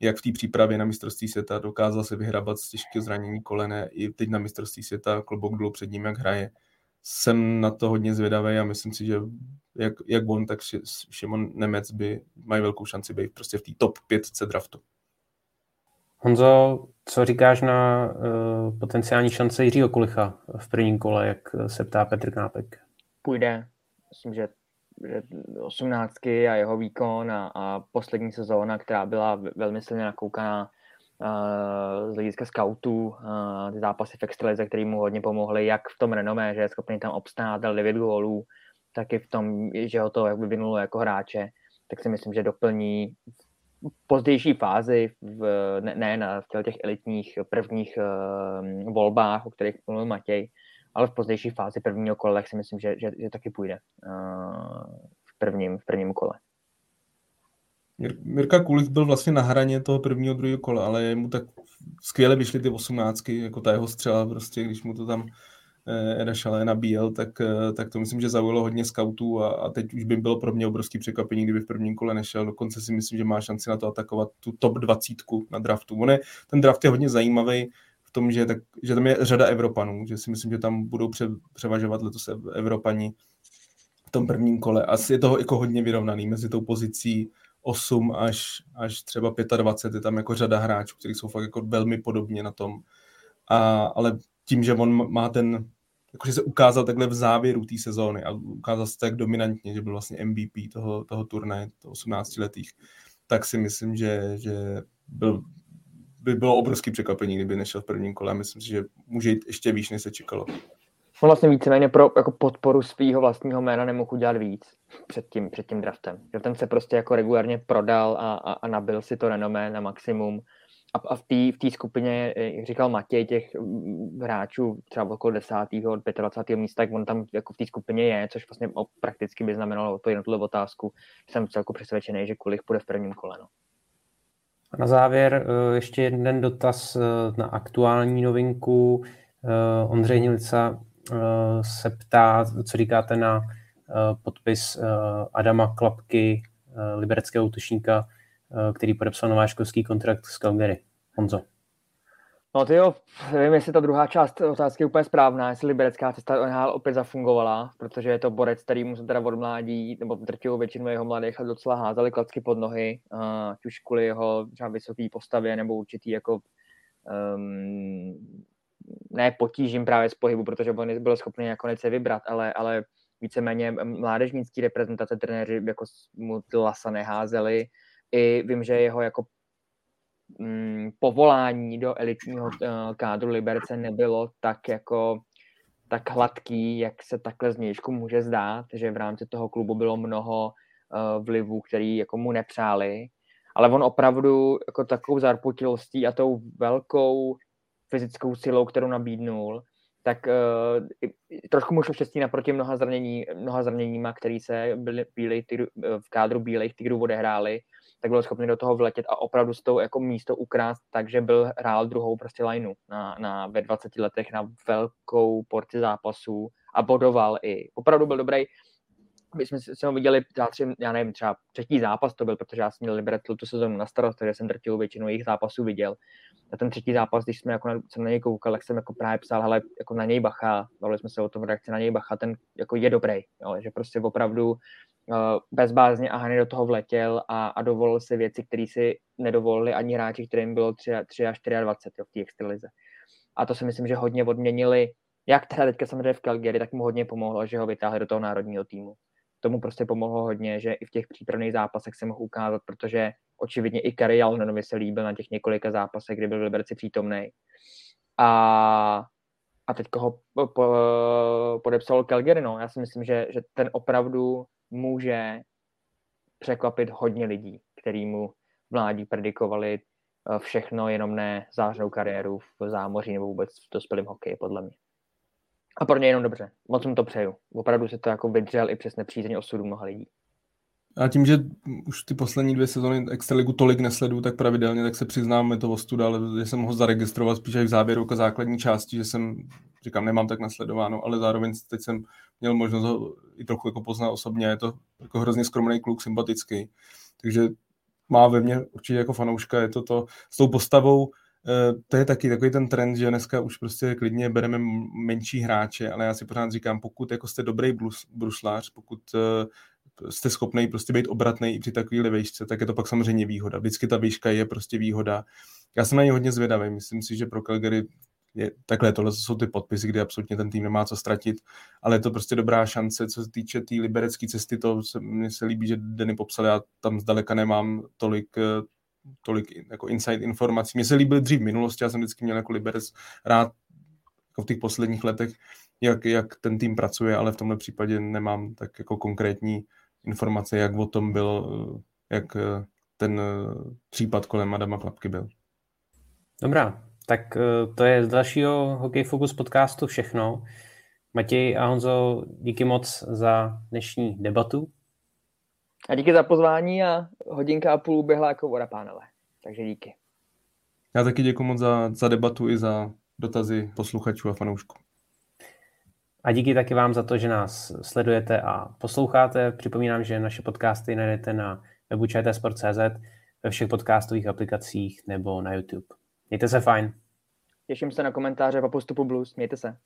jak v té přípravě na mistrovství světa dokázal se vyhrabat z těžkého zranění kolene, i teď na mistrovství světa klobouk dolů před ním, jak hraje jsem na to hodně zvědavý a myslím si, že jak, jak on, tak Šimon Nemec by mají velkou šanci být prostě v té top 5 draftu. Honzo, co říkáš na uh, potenciální šance Jiřího Kulicha v prvním kole, jak se ptá Petr Knápek? Půjde. Myslím, že, že 18 a jeho výkon a, a poslední sezóna, která byla velmi silně nakoukaná, z hlediska scoutů, ty zápasy v extralize, které mu hodně pomohly, jak v tom renomé, že je schopný tam obstát, dal 9 gólů, tak i v tom, že ho to jak vyvinulo jako hráče, tak si myslím, že doplní v pozdější fázi, v, ne, ne na v těch elitních prvních uh, volbách, o kterých mluvil Matěj, ale v pozdější fázi prvního kola, si myslím, že, že, že taky půjde uh, v, prvním, v prvním kole. Mirka Kulich byl vlastně na hraně toho prvního, druhého kola, ale mu tak skvěle vyšly ty osmnáctky, jako ta jeho střela prostě, když mu to tam eh, Eda Šalé nabíjel, tak, eh, tak to myslím, že zaujalo hodně scoutů a, a teď už by bylo pro mě obrovský překvapení, kdyby v prvním kole nešel. Dokonce si myslím, že má šanci na to atakovat tu top 20 na draftu. On je, ten draft je hodně zajímavý v tom, že, tak, že tam je řada Evropanů, že si myslím, že tam budou pře, převažovat letos Evropani v tom prvním kole. Asi je toho jako hodně vyrovnaný mezi tou pozicí 8 až, až třeba 25, je tam jako řada hráčů, kteří jsou fakt jako velmi podobně na tom. A, ale tím, že on má ten, jakože se ukázal takhle v závěru té sezóny a ukázal se tak dominantně, že byl vlastně MVP toho, toho turnaje, toho 18 letých, tak si myslím, že, že byl, by bylo obrovský překvapení, kdyby nešel v prvním kole. Myslím si, že může jít ještě výš, než se čekalo. On vlastně víceméně pro jako podporu svého vlastního jména nemohl udělat víc před tím, před tím draftem. Ten se prostě jako regulárně prodal a, a, a nabil si to renomé na maximum. A, a v té v skupině, jak říkal Matěj, těch hráčů třeba okolo 10. 25. místa, tak on tam jako v té skupině je, což vlastně prakticky by znamenalo odpověď na tuhle otázku. Jsem celku přesvědčený, že Kulich půjde v prvním kolenu. A na závěr eh, ještě jeden dotaz eh, na aktuální novinku. Eh, Ondřej Hnilica se ptá, co říkáte na Eh, podpis eh, Adama Klapky, eh, libereckého útočníka, který podepsal nováčkovský kontrakt s Calgary. Honzo. No ty jo, nevím, jestli ta druhá část otázky je úplně správná, jestli liberecká cesta NHL opět zafungovala, protože je to borec, který mu se teda od mládí, nebo drtivou většinu jeho mladých docela házeli klacky pod nohy, ať už kvůli jeho třeba vysoké postavě nebo určitý jako um, ne potížím právě z pohybu, protože on byl schopný nakonec se vybrat, ale, ale víceméně mládežnický reprezentace trenéři jako mu ty lasa neházeli. I vím, že jeho jako mm, povolání do elitního uh, kádru Liberce nebylo tak jako tak hladký, jak se takhle znějšku může zdát, že v rámci toho klubu bylo mnoho uh, vlivů, který jako mu nepřáli, ale on opravdu jako takovou zarputilostí a tou velkou fyzickou silou, kterou nabídnul, tak uh, trošku mu šlo štěstí naproti mnoha, zranění, mnoha zraněníma, který se byli, byli tygru, v kádru bílých tigrů odehráli, tak byl schopný do toho vletět a opravdu s tou jako místo ukrást, takže byl hrál druhou prostě lineu na, na, ve 20 letech na velkou porci zápasů a bodoval i. Opravdu byl dobrý. My jsme si ho viděli, tři, já nevím, třeba třetí zápas to byl, protože já jsem měl Liberec tu sezonu na starost, takže jsem drtivou většinu jejich zápasů viděl. A ten třetí zápas, když jsme jako na, jsem na něj koukal, tak jsem jako právě psal, hele, jako na něj bacha, bavili jsme se o tom reakci na něj bacha, ten jako je dobrý, jo, že prostě opravdu Eh, bezbázně a Hany do toho vletěl a, a dovolil si věci, které si nedovolili ani hráči, kterým bylo 3, 3 až 24 jo, v té extralize. A to si myslím, že hodně odměnili, jak teda teďka samozřejmě v Calgary, tak mu hodně pomohlo, že ho vytáhli do toho národního týmu. Tomu prostě pomohlo hodně, že i v těch přípravných zápasech se mohl ukázat, protože očividně i Kari Jalnenovi se líbil na těch několika zápasech, kdy byl v Liberci přítomný. A, a teď ho po, po, podepsal Calgary, no. Já si myslím, že, že ten opravdu může překvapit hodně lidí, který mu mládí predikovali eh, všechno, jenom ne zářnou kariéru v zámoří nebo vůbec v dospělém hokeji, podle mě. A pro ně jenom dobře. Moc mu to přeju. Opravdu se to jako vydřel i přes nepřízeň osudu mnoha lidí. A tím, že už ty poslední dvě sezóny Extraligu tolik nesledu tak pravidelně, tak se přiznám, je to ostuda, ale že jsem ho zaregistroval spíš i v závěru jako základní části, že jsem, říkám, nemám tak nasledováno, ale zároveň teď jsem měl možnost ho i trochu jako poznat osobně, je to jako hrozně skromný kluk, sympatický. Takže má ve mně určitě jako fanouška, je to to s tou postavou, to je taky takový ten trend, že dneska už prostě klidně bereme menší hráče, ale já si pořád říkám, pokud jako jste dobrý brus, bruslář, pokud eh, jste schopný prostě být obratný i při takovéhle výšce, tak je to pak samozřejmě výhoda. Vždycky ta výška je prostě výhoda. Já jsem na něj hodně zvědavý. Myslím si, že pro Calgary je, takhle, tohle jsou ty podpisy, kdy absolutně ten tým nemá co ztratit, ale je to prostě dobrá šance, co se týče té tý liberecké cesty, to se, mně se líbí, že Denny popsal, já tam zdaleka nemám tolik, eh, tolik jako inside informací. Mně se líbil dřív v minulosti, já jsem vždycky měl jako Liberec rád jako v těch posledních letech, jak, jak ten tým pracuje, ale v tomhle případě nemám tak jako konkrétní informace, jak o tom byl, jak eh, ten eh, případ kolem Adama Klapky byl. Dobrá, tak eh, to je z dalšího Hokej Focus podcastu všechno. Matěj a Honzo, díky moc za dnešní debatu. A díky za pozvání a hodinka a půl uběhla jako voda, pánové. Takže díky. Já taky děkuji moc za, za debatu i za dotazy posluchačů a fanoušků. A díky taky vám za to, že nás sledujete a posloucháte. Připomínám, že naše podcasty najdete na webu čtsport.cz, ve všech podcastových aplikacích nebo na YouTube. Mějte se fajn. Těším se na komentáře po postupu Blues. Mějte se.